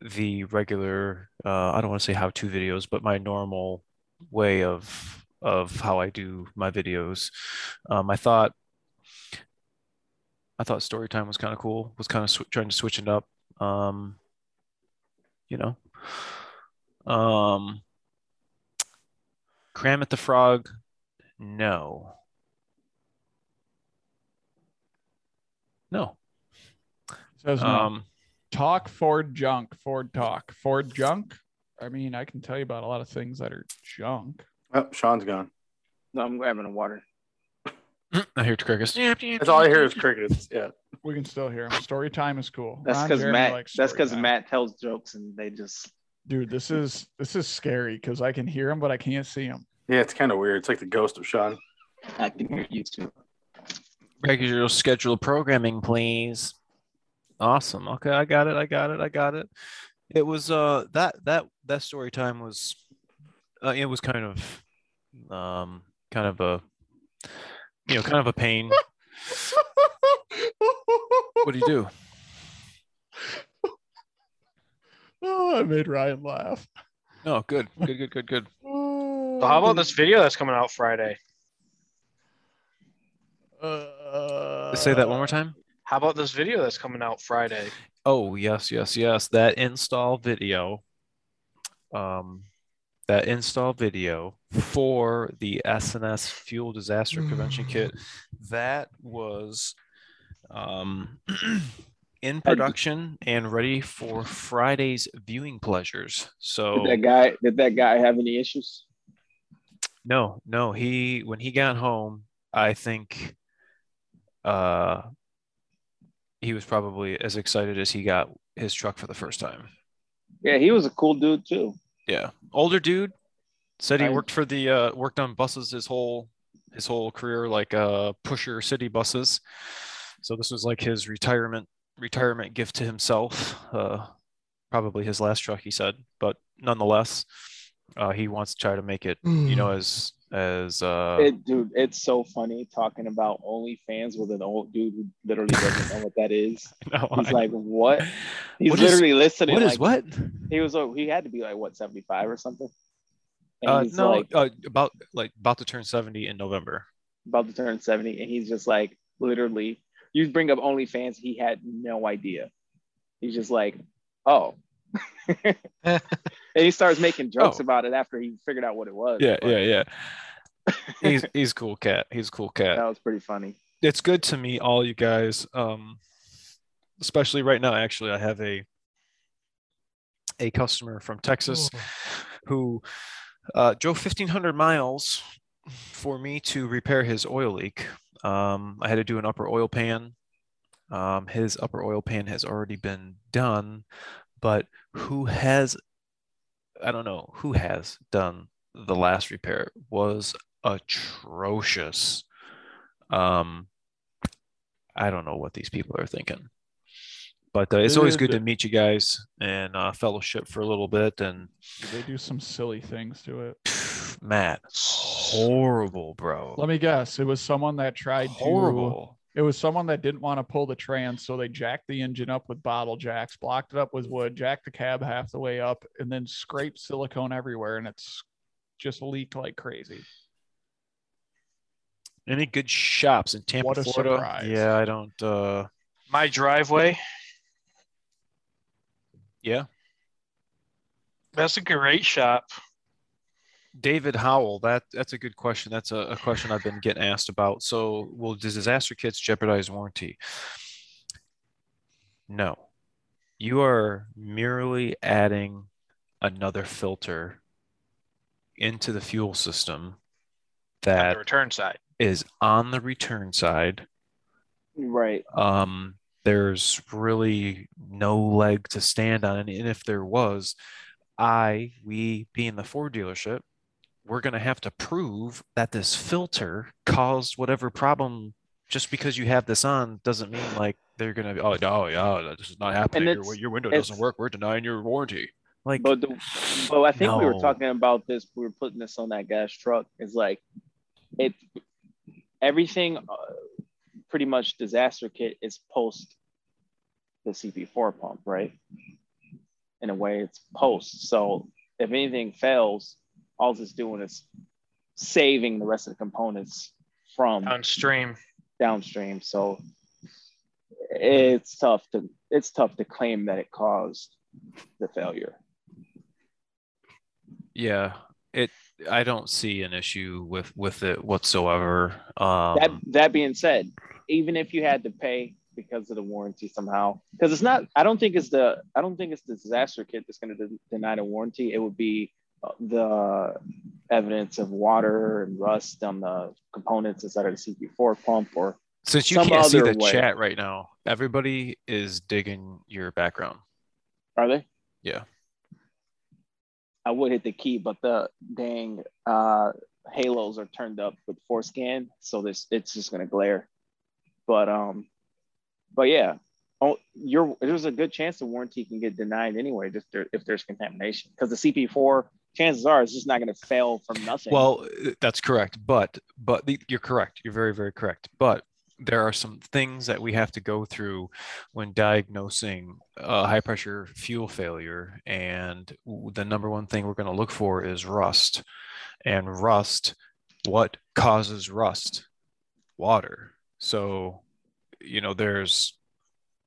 the regular, uh, I don't want to say how-to videos, but my normal way of of how I do my videos. Um, I thought I thought story time was kind of cool. Was kind of sw- trying to switch it up. Um, you know, um, Cram at the Frog, no, no. Says no. Um, talk Ford junk. Ford talk. Ford junk. I mean, I can tell you about a lot of things that are junk. Oh, Sean's gone. No, I'm grabbing a water. I hear crickets. That's all I hear is crickets. Yeah. We can still hear him. Story time is cool. That's because Matt. That's because. Matt tells jokes and they just. Dude, this is this is scary because I can hear him, but I can't see him. Yeah, it's kind of weird. It's like the ghost of Sean. I can hear you too. Regular schedule programming, please. Awesome. Okay, I got it. I got it. I got it. It was uh that that that story time was uh, it was kind of um kind of a you know kind of a pain. What do you do? Oh, I made Ryan laugh. Oh, good, good, good, good, good. So how about this video that's coming out Friday? Uh, Say that one more time. How about this video that's coming out Friday? Oh, yes, yes, yes. That install video. Um, that install video for the S&S fuel disaster prevention kit. That was um in production and ready for Friday's viewing pleasures. So Did that guy? Did that guy have any issues? no, no, he when he got home, I think uh he was probably as excited as he got his truck for the first time. Yeah, he was a cool dude too. Yeah, older dude said he I- worked for the uh, worked on buses his whole his whole career, like uh, pusher city buses. So this was like his retirement retirement gift to himself. Uh, probably his last truck, he said, but nonetheless, uh, he wants to try to make it, you know, as as uh, It, dude, it's so funny talking about OnlyFans with an old dude who literally doesn't know what that is. no, He's I- like, what? He's What is- literally listening. what is like, what? He was. uh, He had to be like what seventy five or something. And Uh, no, like uh, about like about to turn seventy in November. about to turn seventy, and he's just like literally. You bring up OnlyFans, he had no idea. He's just like, oh. and he starts making jokes Oh. about it after he figured out what it was. Yeah, but yeah, yeah. He's he's a cool cat. He's a cool cat. That was pretty funny. it's good to meet all you guys um especially right now actually i have a a customer from texas who uh, drove 1500 miles for me to repair his oil leak um, i had to do an upper oil pan um, his upper oil pan has already been done but who has i don't know who has done the last repair was atrocious um I don't know what these people are thinking. But uh, it's always good to meet you guys and uh, fellowship for a little bit. And They do some silly things to it. Matt, horrible, bro. Let me guess. It was someone that tried to. horrible. It was someone that didn't want to pull the trans, so they jacked the engine up with bottle jacks, blocked it up with wood, jacked the cab half the way up, and then scraped silicone everywhere, and it's just leaked like crazy. Any good shops in Tampa, What a Florida? surprise. Yeah, I don't. Uh, My driveway. yeah, That's a great shop. David Howell. That that's a good question. That's a, a question I've been getting asked about. So, will disaster kits jeopardize warranty? No. You are merely adding another filter into the fuel system on that the return side. is on the return side. Right. Um, there's really no leg to stand on. And if there was, I, we being the Ford dealership, we're going to have to prove that this filter caused whatever problem just because you have this on doesn't mean like they're going to oh no yeah this is not happening your, your window doesn't work we're denying your warranty like But the, but I think we were talking about this. We were putting this on that gas truck. Is like it. Everything, uh, pretty much disaster kit is post the CP4 pump, right? In a way, it's post. So if anything fails, all it's doing is saving the rest of the components from Downstream. downstream. So it's tough to it's tough to claim that it caused the failure. yeah it i don't see an issue with with it whatsoever um that that being said, even if you had to pay because of the warranty somehow, because it's not, I don't think it's the, I don't think it's the disaster kit that's going to de- deny the warranty. It would be the evidence of water and rust on the components inside of the CP4 pump, or since you can't see the way. chat right now everybody is digging your background are they? Yeah. I would hit the key, but the dang uh, halos are turned up with FORScan, so this it's just going to glare. But um, but yeah, oh, you're there's a good chance the warranty can get denied anyway, just there, if there's contamination, because the CP4 chances are it's just not going to fail from nothing. Well, that's correct, but but the, you're correct. You're very very correct. But there are some things that we have to go through when diagnosing a high pressure fuel failure, and the number one thing we're going to look for is rust. And rust, what causes rust? Water. So, you know, there's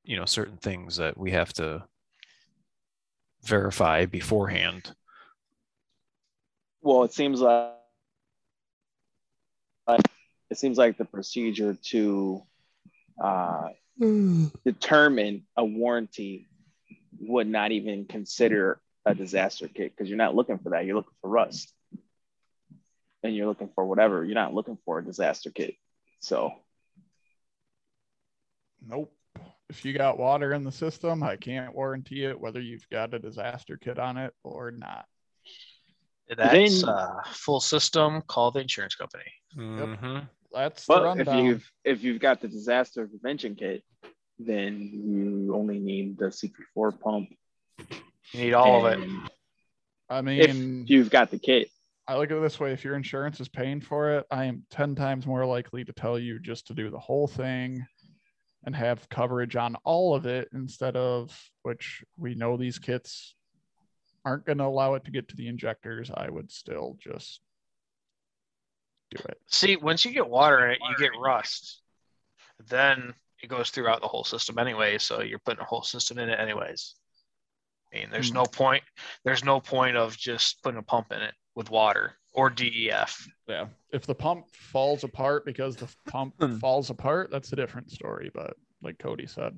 you know certain things that we have to verify beforehand. Well, it seems like it seems like the procedure to uh, determine a warranty would not even consider a disaster kit because you're not looking for that. You're looking for rust, and you're looking for whatever. You're not looking for a disaster kit. So Nope. If you got water in the system, I can't warranty it whether you've got a disaster kit on it or not. That's Then- uh, full system. Call the insurance company. Mhm. That's the But if you've if you've got the disaster prevention kit, then you only need the CP4 pump. You need all of it. I mean, If you've got the kit, I look at it this way: if your insurance is paying for it, I am ten times more likely to tell you just to do the whole thing and have coverage on all of it instead of which we know these kits aren't going to allow it to get to the injectors. I would still just do it. See, once you get water in it, you get rust. Then it goes throughout the whole system anyway. So you're putting a whole system in it anyways. I mean, there's Hmm. no point. There's no point of just putting a pump in it with water or DEF. Yeah. If the pump falls apart because the pump Hmm. falls apart, that's a different story. But like Cody said,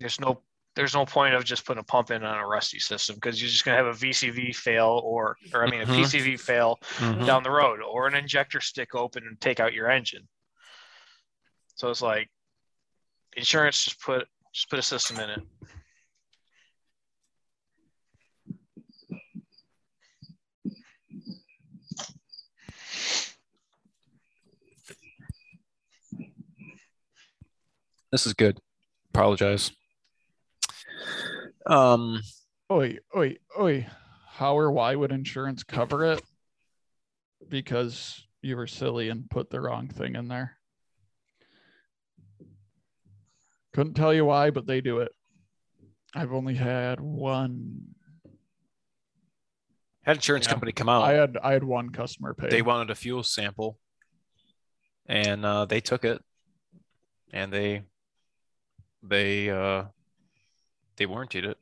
There's no there's no point of just putting a pump in on a rusty system because you're just gonna have a VCV fail or or I mean a Mhm. PCV fail Mhm. down the road or an injector stick open and take out your engine. So it's like insurance just put just put a system in it. This is good. Apologize. Um, oi, oi, oi. How or why would insurance cover it? Because you were silly and put the wrong thing in there. Couldn't tell you why, but they do it. I've only had one. had insurance Yeah. company come out. I had I had one customer pay. they wanted a fuel sample, and uh, they took it, and they they uh, they warranted it.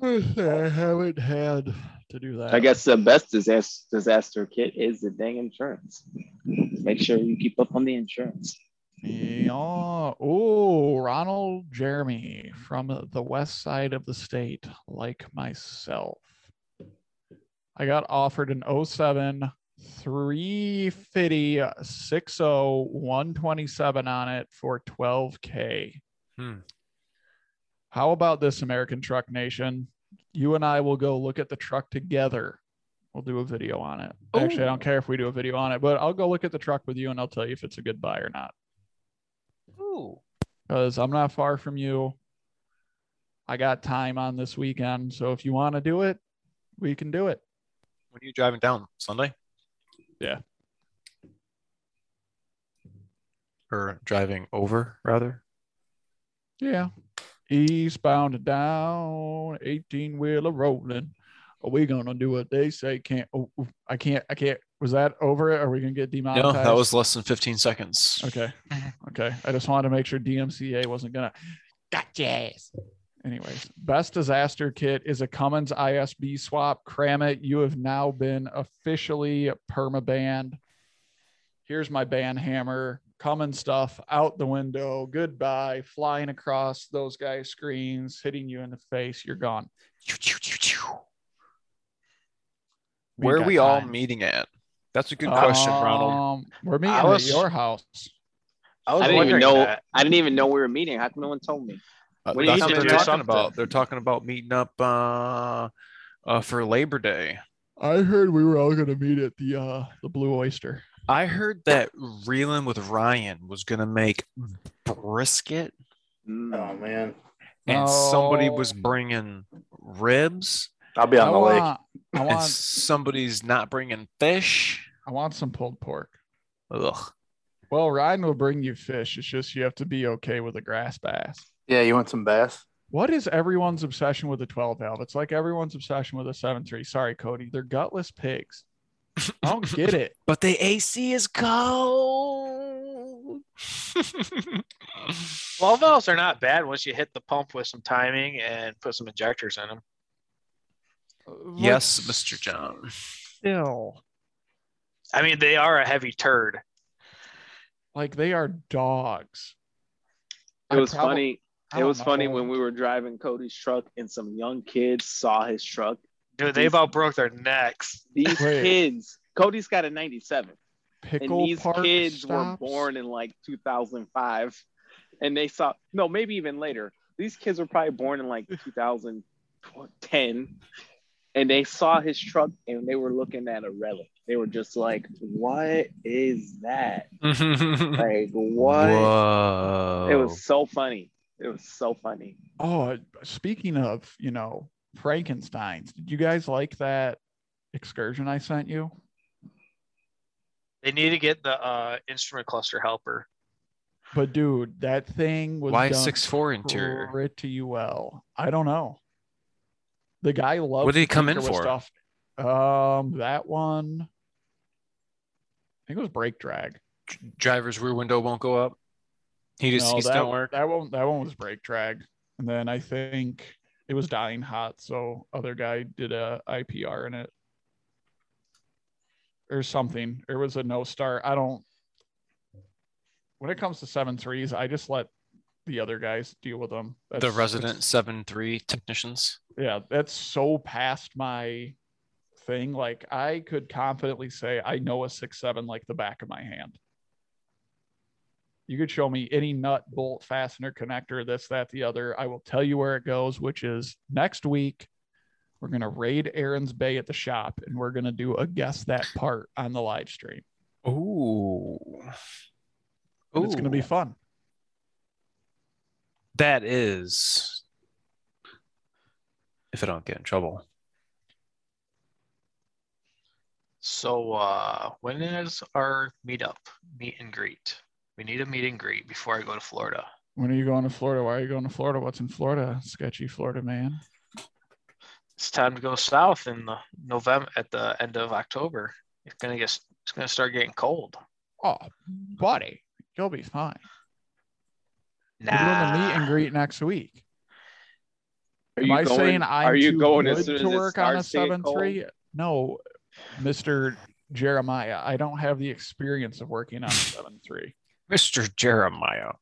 I haven't had to do that. I guess the best disaster disaster kit is the dang insurance. Make sure you keep up on the insurance. Yeah. Oh, Ronald Jeremy from the west side of the state, like myself. I got offered an 07 350 60 127 on it for 12K. Hmm. How about this, American Truck Nation? You and I will go look at the truck together. We'll do a video on it. Oh. Actually, I don't care if we do a video on it, but I'll go look at the truck with you and I'll tell you if it's a good buy or not. Ooh. Because I'm not far from you. I got time on this weekend. So if you want to do it, we can do it. When are you driving down? Sunday? Yeah. Or driving over, rather? Yeah. Eastbound down, 18 wheeler rolling. Are we gonna do what they say? Can't oh, oh, I can't I can't was that over it? Are we gonna get No, that was less than 15 seconds. okay. Mm-hmm. Okay. I just wanted to make sure DMCA wasn't gonna got jazz. Anyways, best disaster kit is a Cummins ISB swap. Cram it. You have now been officially perma banned. Here's my ban hammer. Cummins stuff out the window. Goodbye. Flying across those guys' screens, hitting you in the face. You're gone. We Where are got we all meeting at? That's a good question, Ronald. Um, we're meeting I was- at your house. I was I didn't even know. that. I didn't even know we were meeting. How come no one told me? Uh, What do that's what they're do? talking about. They're talking about meeting up uh, uh, for Labor Day. I heard we were all gonna meet at the uh the Blue Oyster. I heard that reeling with Ryan was gonna make brisket, Mm. Oh man, and somebody was bringing ribs, I'll be on I the lake. want, I and want, somebody's not bringing fish. I want some pulled pork. Ugh. Well, Ryan will bring you fish. It's just you have to be okay with a grass bass. Yeah, you want some bass? What is everyone's obsession with a 12 valve? It's like everyone's obsession with a 7.3. Sorry, Cody. They're gutless pigs. I don't get it. But the AC is cold. 12 valves are not bad once you hit the pump with some timing and put some injectors in them. yes, Like, Mr. John. Still, I mean, they are a heavy turd. like they are dogs. It I was prob- funny. It don't was funny know. when we were driving Cody's truck and some young kids saw his truck. Dude, they These- about broke their necks. These Wait. kids, Cody's got a 97. pickle and these park kids stops? were born in like 2005 and they saw no maybe even later these kids were probably born in like 2010 and they saw his truck and they were looking at a relic they were just like what is that like what Whoa. it was so funny it was so funny Oh, speaking of, you know, Frankenstein's, did you guys like that excursion I sent you? They need to get the uh, instrument cluster helper. But dude, that thing was Why done six four interior? pretty well. I don't know. The guy loved. What did he come in for? Stuff. Um, that one. I think it was brake drag. Driver's rear window won't go up. Heated No, seats that, don't work. That one, that one was brake drag, and then I think it was dying hot. So other guy did a IPR in it, or something. It was a no start. I don't. When it comes to seven threes, I just let the other guys deal with them. the resident seven three technicians. yeah, that's so past my thing. Like I could confidently say I know a six seven like the back of my hand. You could show me any nut, bolt, fastener, connector, this, that, the other. I will tell you where it goes, which is next week. We're gonna raid Aaron's Bay at the shop, and we're gonna do a guess that part on the live stream. Ooh. And It's gonna be fun. That is. If I don't get in trouble. So uh, when is our meetup? Meet and greet. We need a meet and greet before I go to Florida. When are you going to Florida? Why are you going to Florida? What's in Florida? Sketchy Florida man. It's time to go south in the November at the end of October. It's gonna get it's gonna start getting cold. Oh, buddy, you'll be fine. Nah. We're doing the meet and greet next week. are Am you I going, saying I'm are you too going good as soon to it work on a seven three? No, Mister Jeremiah, I don't have the experience of working on a seven three. Mr. Jeremiah.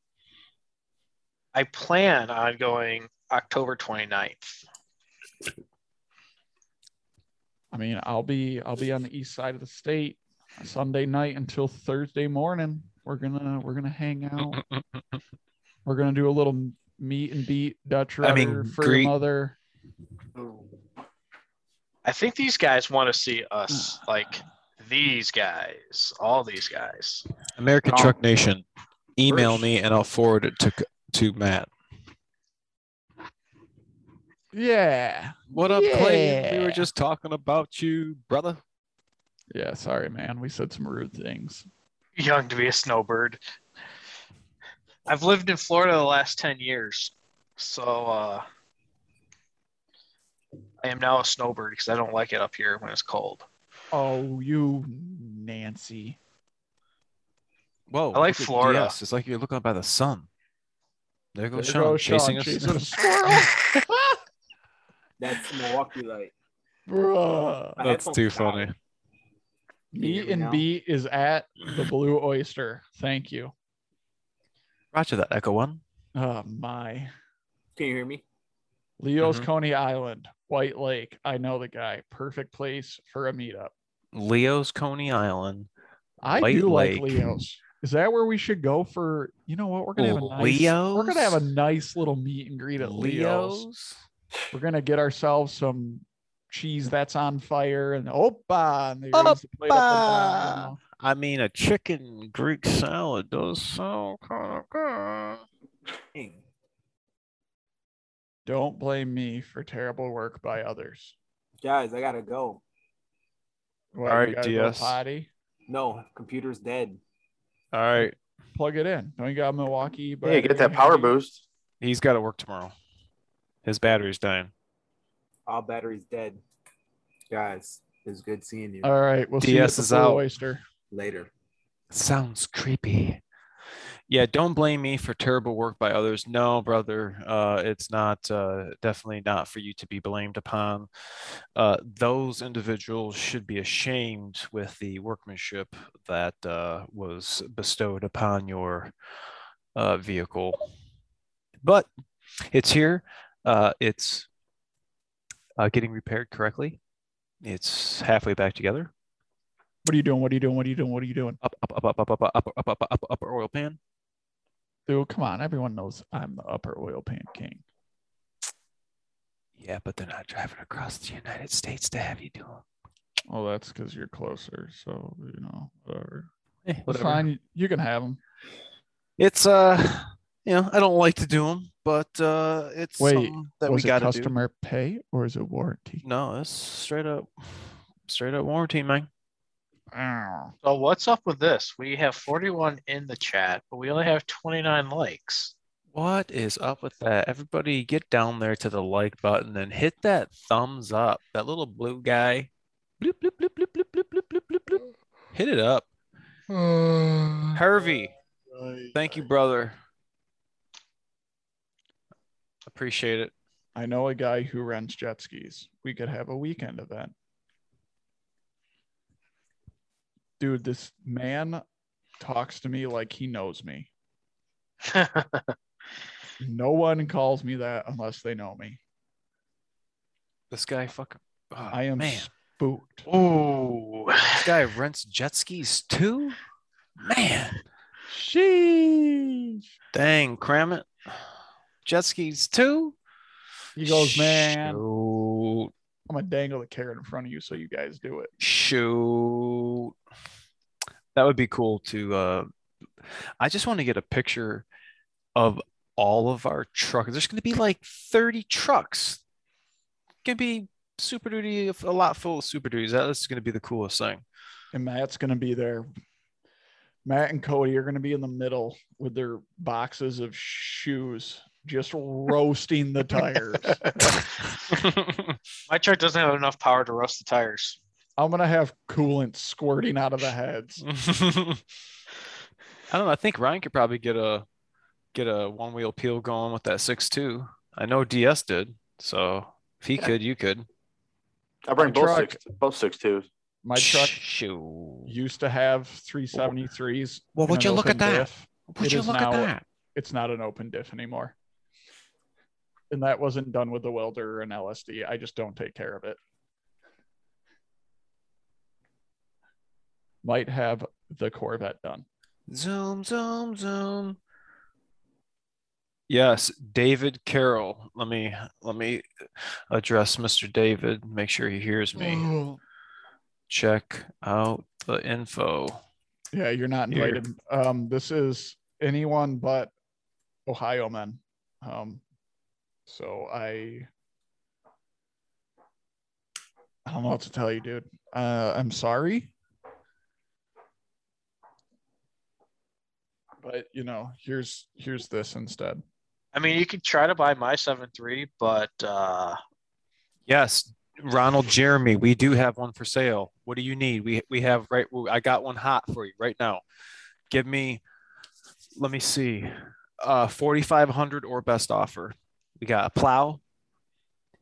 I plan on going October 29th. I mean, I'll be I'll be on the east side of the state Sunday night until Thursday morning. We're gonna we're gonna hang out. we're gonna do a little meet and beat Dutch I mean, for your mother. I think these guys want to see us uh, like these guys, all these guys. American Oh. Truck Nation, email Bruce. me and I'll forward it to to Matt. Yeah. What up, Clay? We were just talking about you, brother. Yeah. Sorry, man. We said some rude things. Young to be a snowbird. I've lived in Florida the last 10 years. So uh I am now a snowbird because I don't like it up here when it's cold. Oh, you Nancy. Whoa, I like look at Florida. DS. It's like you're looking up by the sun. There goes There Sean goes Sean chasing us. chasing a squirrel. That's Milwaukee light. Bruh. That's too funny. Can you Meet hear me and now? beat is at the Blue Oyster. Thank you. Roger that, Echo One. Oh my. Can you hear me? Leo's Mhm. Coney Island, White Lake. I know the guy. Perfect place for a meetup. Leo's Coney Island. I White do Lake. like Leo's. Is that where we should go for? You know what? We're gonna have a nice. We're gonna have a nice little meet and greet at Leo's. We're gonna get ourselves some cheese that's on fire and opa, and they raise the plate up and down. I mean, a chicken Greek salad does sound kind of good. Don't blame me for terrible work by others. Guys, I gotta go. What, All you right, gotta go DS. Potty. No, computer's dead. All right. Plug it in. Don't you got Milwaukee? Hey, get that power boost. He's got to work tomorrow. His battery's dying. All battery's dead. Guys, it's good seeing you. All right, we'll see you at DS the is out. Oyster. Later. Sounds creepy. Yeah, don't blame me for terrible work by others. No, brother, uh, it's not uh, definitely not for you to be blamed upon. Uh, those individuals should be ashamed with the workmanship that uh, was bestowed upon your uh, vehicle. But it's here. Uh, it's uh, getting repaired correctly. It's halfway back together. What are you doing? What are you doing? What are you doing? What are you doing? Up, up, up, up, up, up, up, up, up, up, up, upper oil pan. Dude, come on. Everyone knows I'm the upper oil pan king. Yeah, but they're not driving across the United States to have you do them. Well, that's because you're closer. So, you know, whatever. Eh, It's whatever. fine. You can have them. It's uh, you know, I don't like to do them, but uh, it's Wait, something that Was we got to do. customer pay or is it warranty? No, it's straight up, straight up warranty, man. Ow. So what's up with this? We have 41 in the chat, but we only have 29 likes. What is up with that? Everybody, get down there to the like button and hit that thumbs up. That little blue guy. Bloop, bloop, bloop, bloop, bloop, bloop, bloop, bloop, bloop, bloop. Hit it up. Hmm. Hervey, thank you, brother. Appreciate it. I know a guy who rents jet skis. We could have a weekend event. Dude, this man talks to me like he knows me. No one calls me that unless they know me. This guy fucking. Oh, I am man. spooked. Ooh. This guy rents jet skis too. Man, Sheesh. dang, cram it. Jet skis too. He goes, man, Shoot, I'm gonna dangle the carrot in front of you so you guys do it. shoot. That would be cool to. Uh, I just want to get a picture of all of our trucks. There's going to be like 30 trucks. To be Super Duty, a lot full of Super Duties. That's going to be the coolest thing. And Matt's gonna be there. Matt and Cody are gonna be in the middle with their boxes of shoes, just roasting the tires. My truck doesn't have enough power to roast the tires. I'm gonna have coolant squirting out of the heads. I don't know. I think Ryan could probably get a get a one wheel peel going with that six two. I know DS did. So if he could, you could. I bring My both truck- six, both six twos. My truck Shoot. used to have 373s. Well, would you look at that? diff. Would It you look now- at that? It's not an open diff anymore. And that wasn't done with the welder and LSD. I just don't take care of it. Might have the Corvette done. Zoom, zoom, zoom. Yes, David Carroll. Let me let me address Mr. David. Make sure he hears me. Check out the info. Yeah, you're not invited. Um, this is anyone but Ohio men. Um, so I I don't know what to tell you, dude. Uh, I'm sorry. But you know, here's here's this instead. I mean, you could try to buy my seven three, but uh, Yes, Ronald Jeremy, we do have one for sale. What do you need? We we have right. I got one hot for you right now. Give me. Let me see. Uh, forty five hundred or best offer. We got a plow.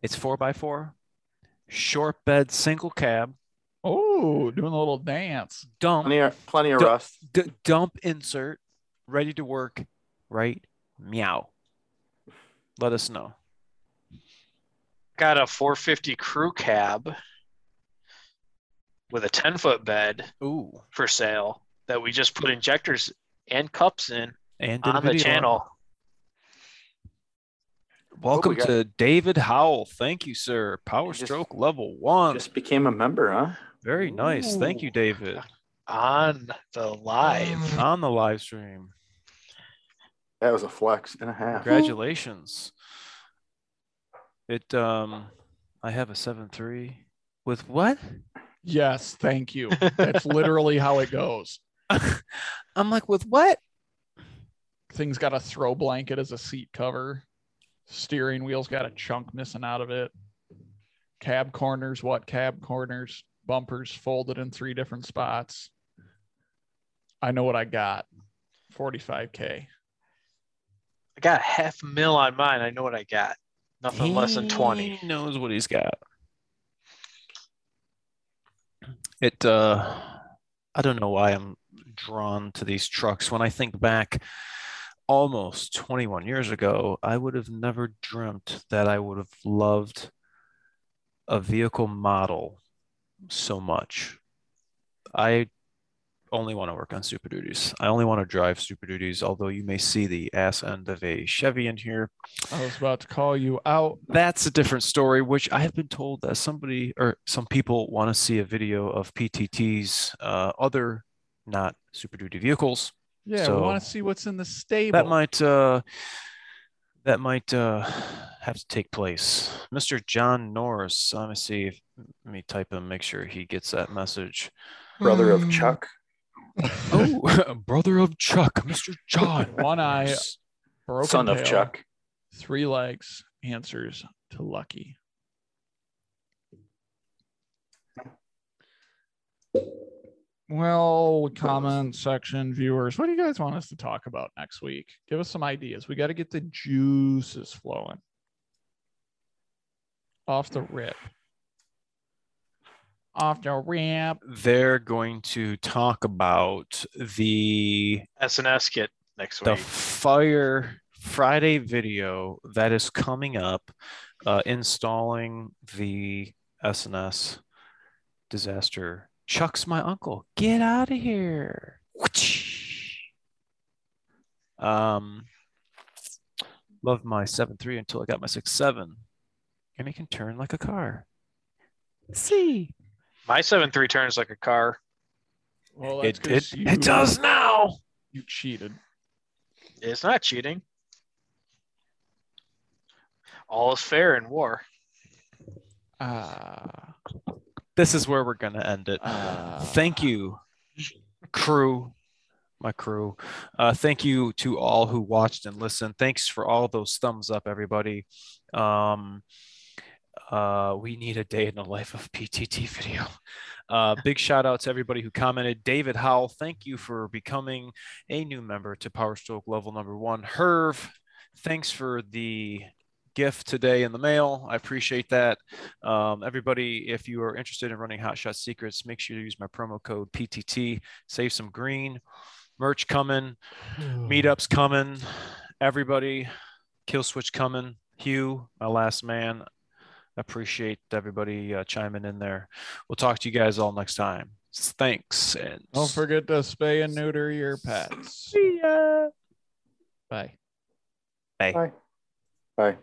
It's four by four, short bed, single cab, Oh, doing a little dance. dump, Plenty of, plenty of Duh. rust. d- dump insert, ready to work. Right, meow. Let us know. got a 450 crew cab with a 10 foot bed Ooh, for sale that we just put injectors and cups in and on the video channel. Welcome got- to David Howell. Thank you, sir. Power Just- stroke level one. Just became a member, huh? Very nice. Thank you, David. on the live. On the live stream. That was a flex and a half. Congratulations. It um I have a seven three with what? Yes, thank you. That's literally how it goes. I'm like, with what? Thing's got a throw blanket as a seat cover. Steering wheel's got a chunk missing out of it. Cab corners, what cab corners? Bumpers folded in three different spots. I know what I got. 45k. I got half a mil on mine. I know what I got. Nothing less than 20. He knows what he's got. It uh I don't know why I'm drawn to these trucks. When I think back almost 21 years ago, I would have never dreamt that I would have loved a vehicle model so much. I only want to work on Super Duties. I only want to drive Super Duties, although you may see the ass end of a Chevy in here I was about to call you out. that's a different story, which I have been told that somebody or some people want to see a video of PTT's uh, other not Super Duty vehicles. Yeah, So- we want to see what's in the stable. That might uh, that might uh, have to take place. Mr. John Norris. Let me see. If, let me type him. Make sure he gets that message. Brother of Chuck. Oh, brother of Chuck, Mr. John. One eye, Norris. broken Son of tail, Chuck. three legs, answers to Lucky. Well, comment section viewers, what do you guys want us to talk about next week? Give us some ideas. We got to get the juices flowing. Off the rip. Off the rip. They're going to talk about the S&S kit next week. the. Fire Friday video that is coming up, uh, installing the S&S disaster. Chuck's my uncle. Get out of here. Um, loved my seven three until I got my six seven, and it can turn like a car. See, My seven three turns like a car. Well, it that's it, 'cause it does now. You cheated. It's not cheating. All is fair in war. Ah. This is where we're gonna end it. Ah. thank you crew my crew. Uh thank you to all who watched and listened. Thanks for all those thumbs up everybody. Um uh we need a day in the life of ptt video. Uh big shout out to everybody who commented. David howell thank you for becoming a new member to power stroke level number one. Herv thanks for the gift today in the mail i appreciate that um, everybody, if you are interested in running Hot Shot Secrets, make sure you use my promo code PTT. Save some green. Merch coming. Meetups coming. Everybody, Kill Switch coming. Hugh, my last man. Appreciate everybody uh, chiming in there. We'll talk to you guys all next time. Thanks. And Don't forget to spay and neuter your pets. See ya. Bye. Bye. Bye. Bye.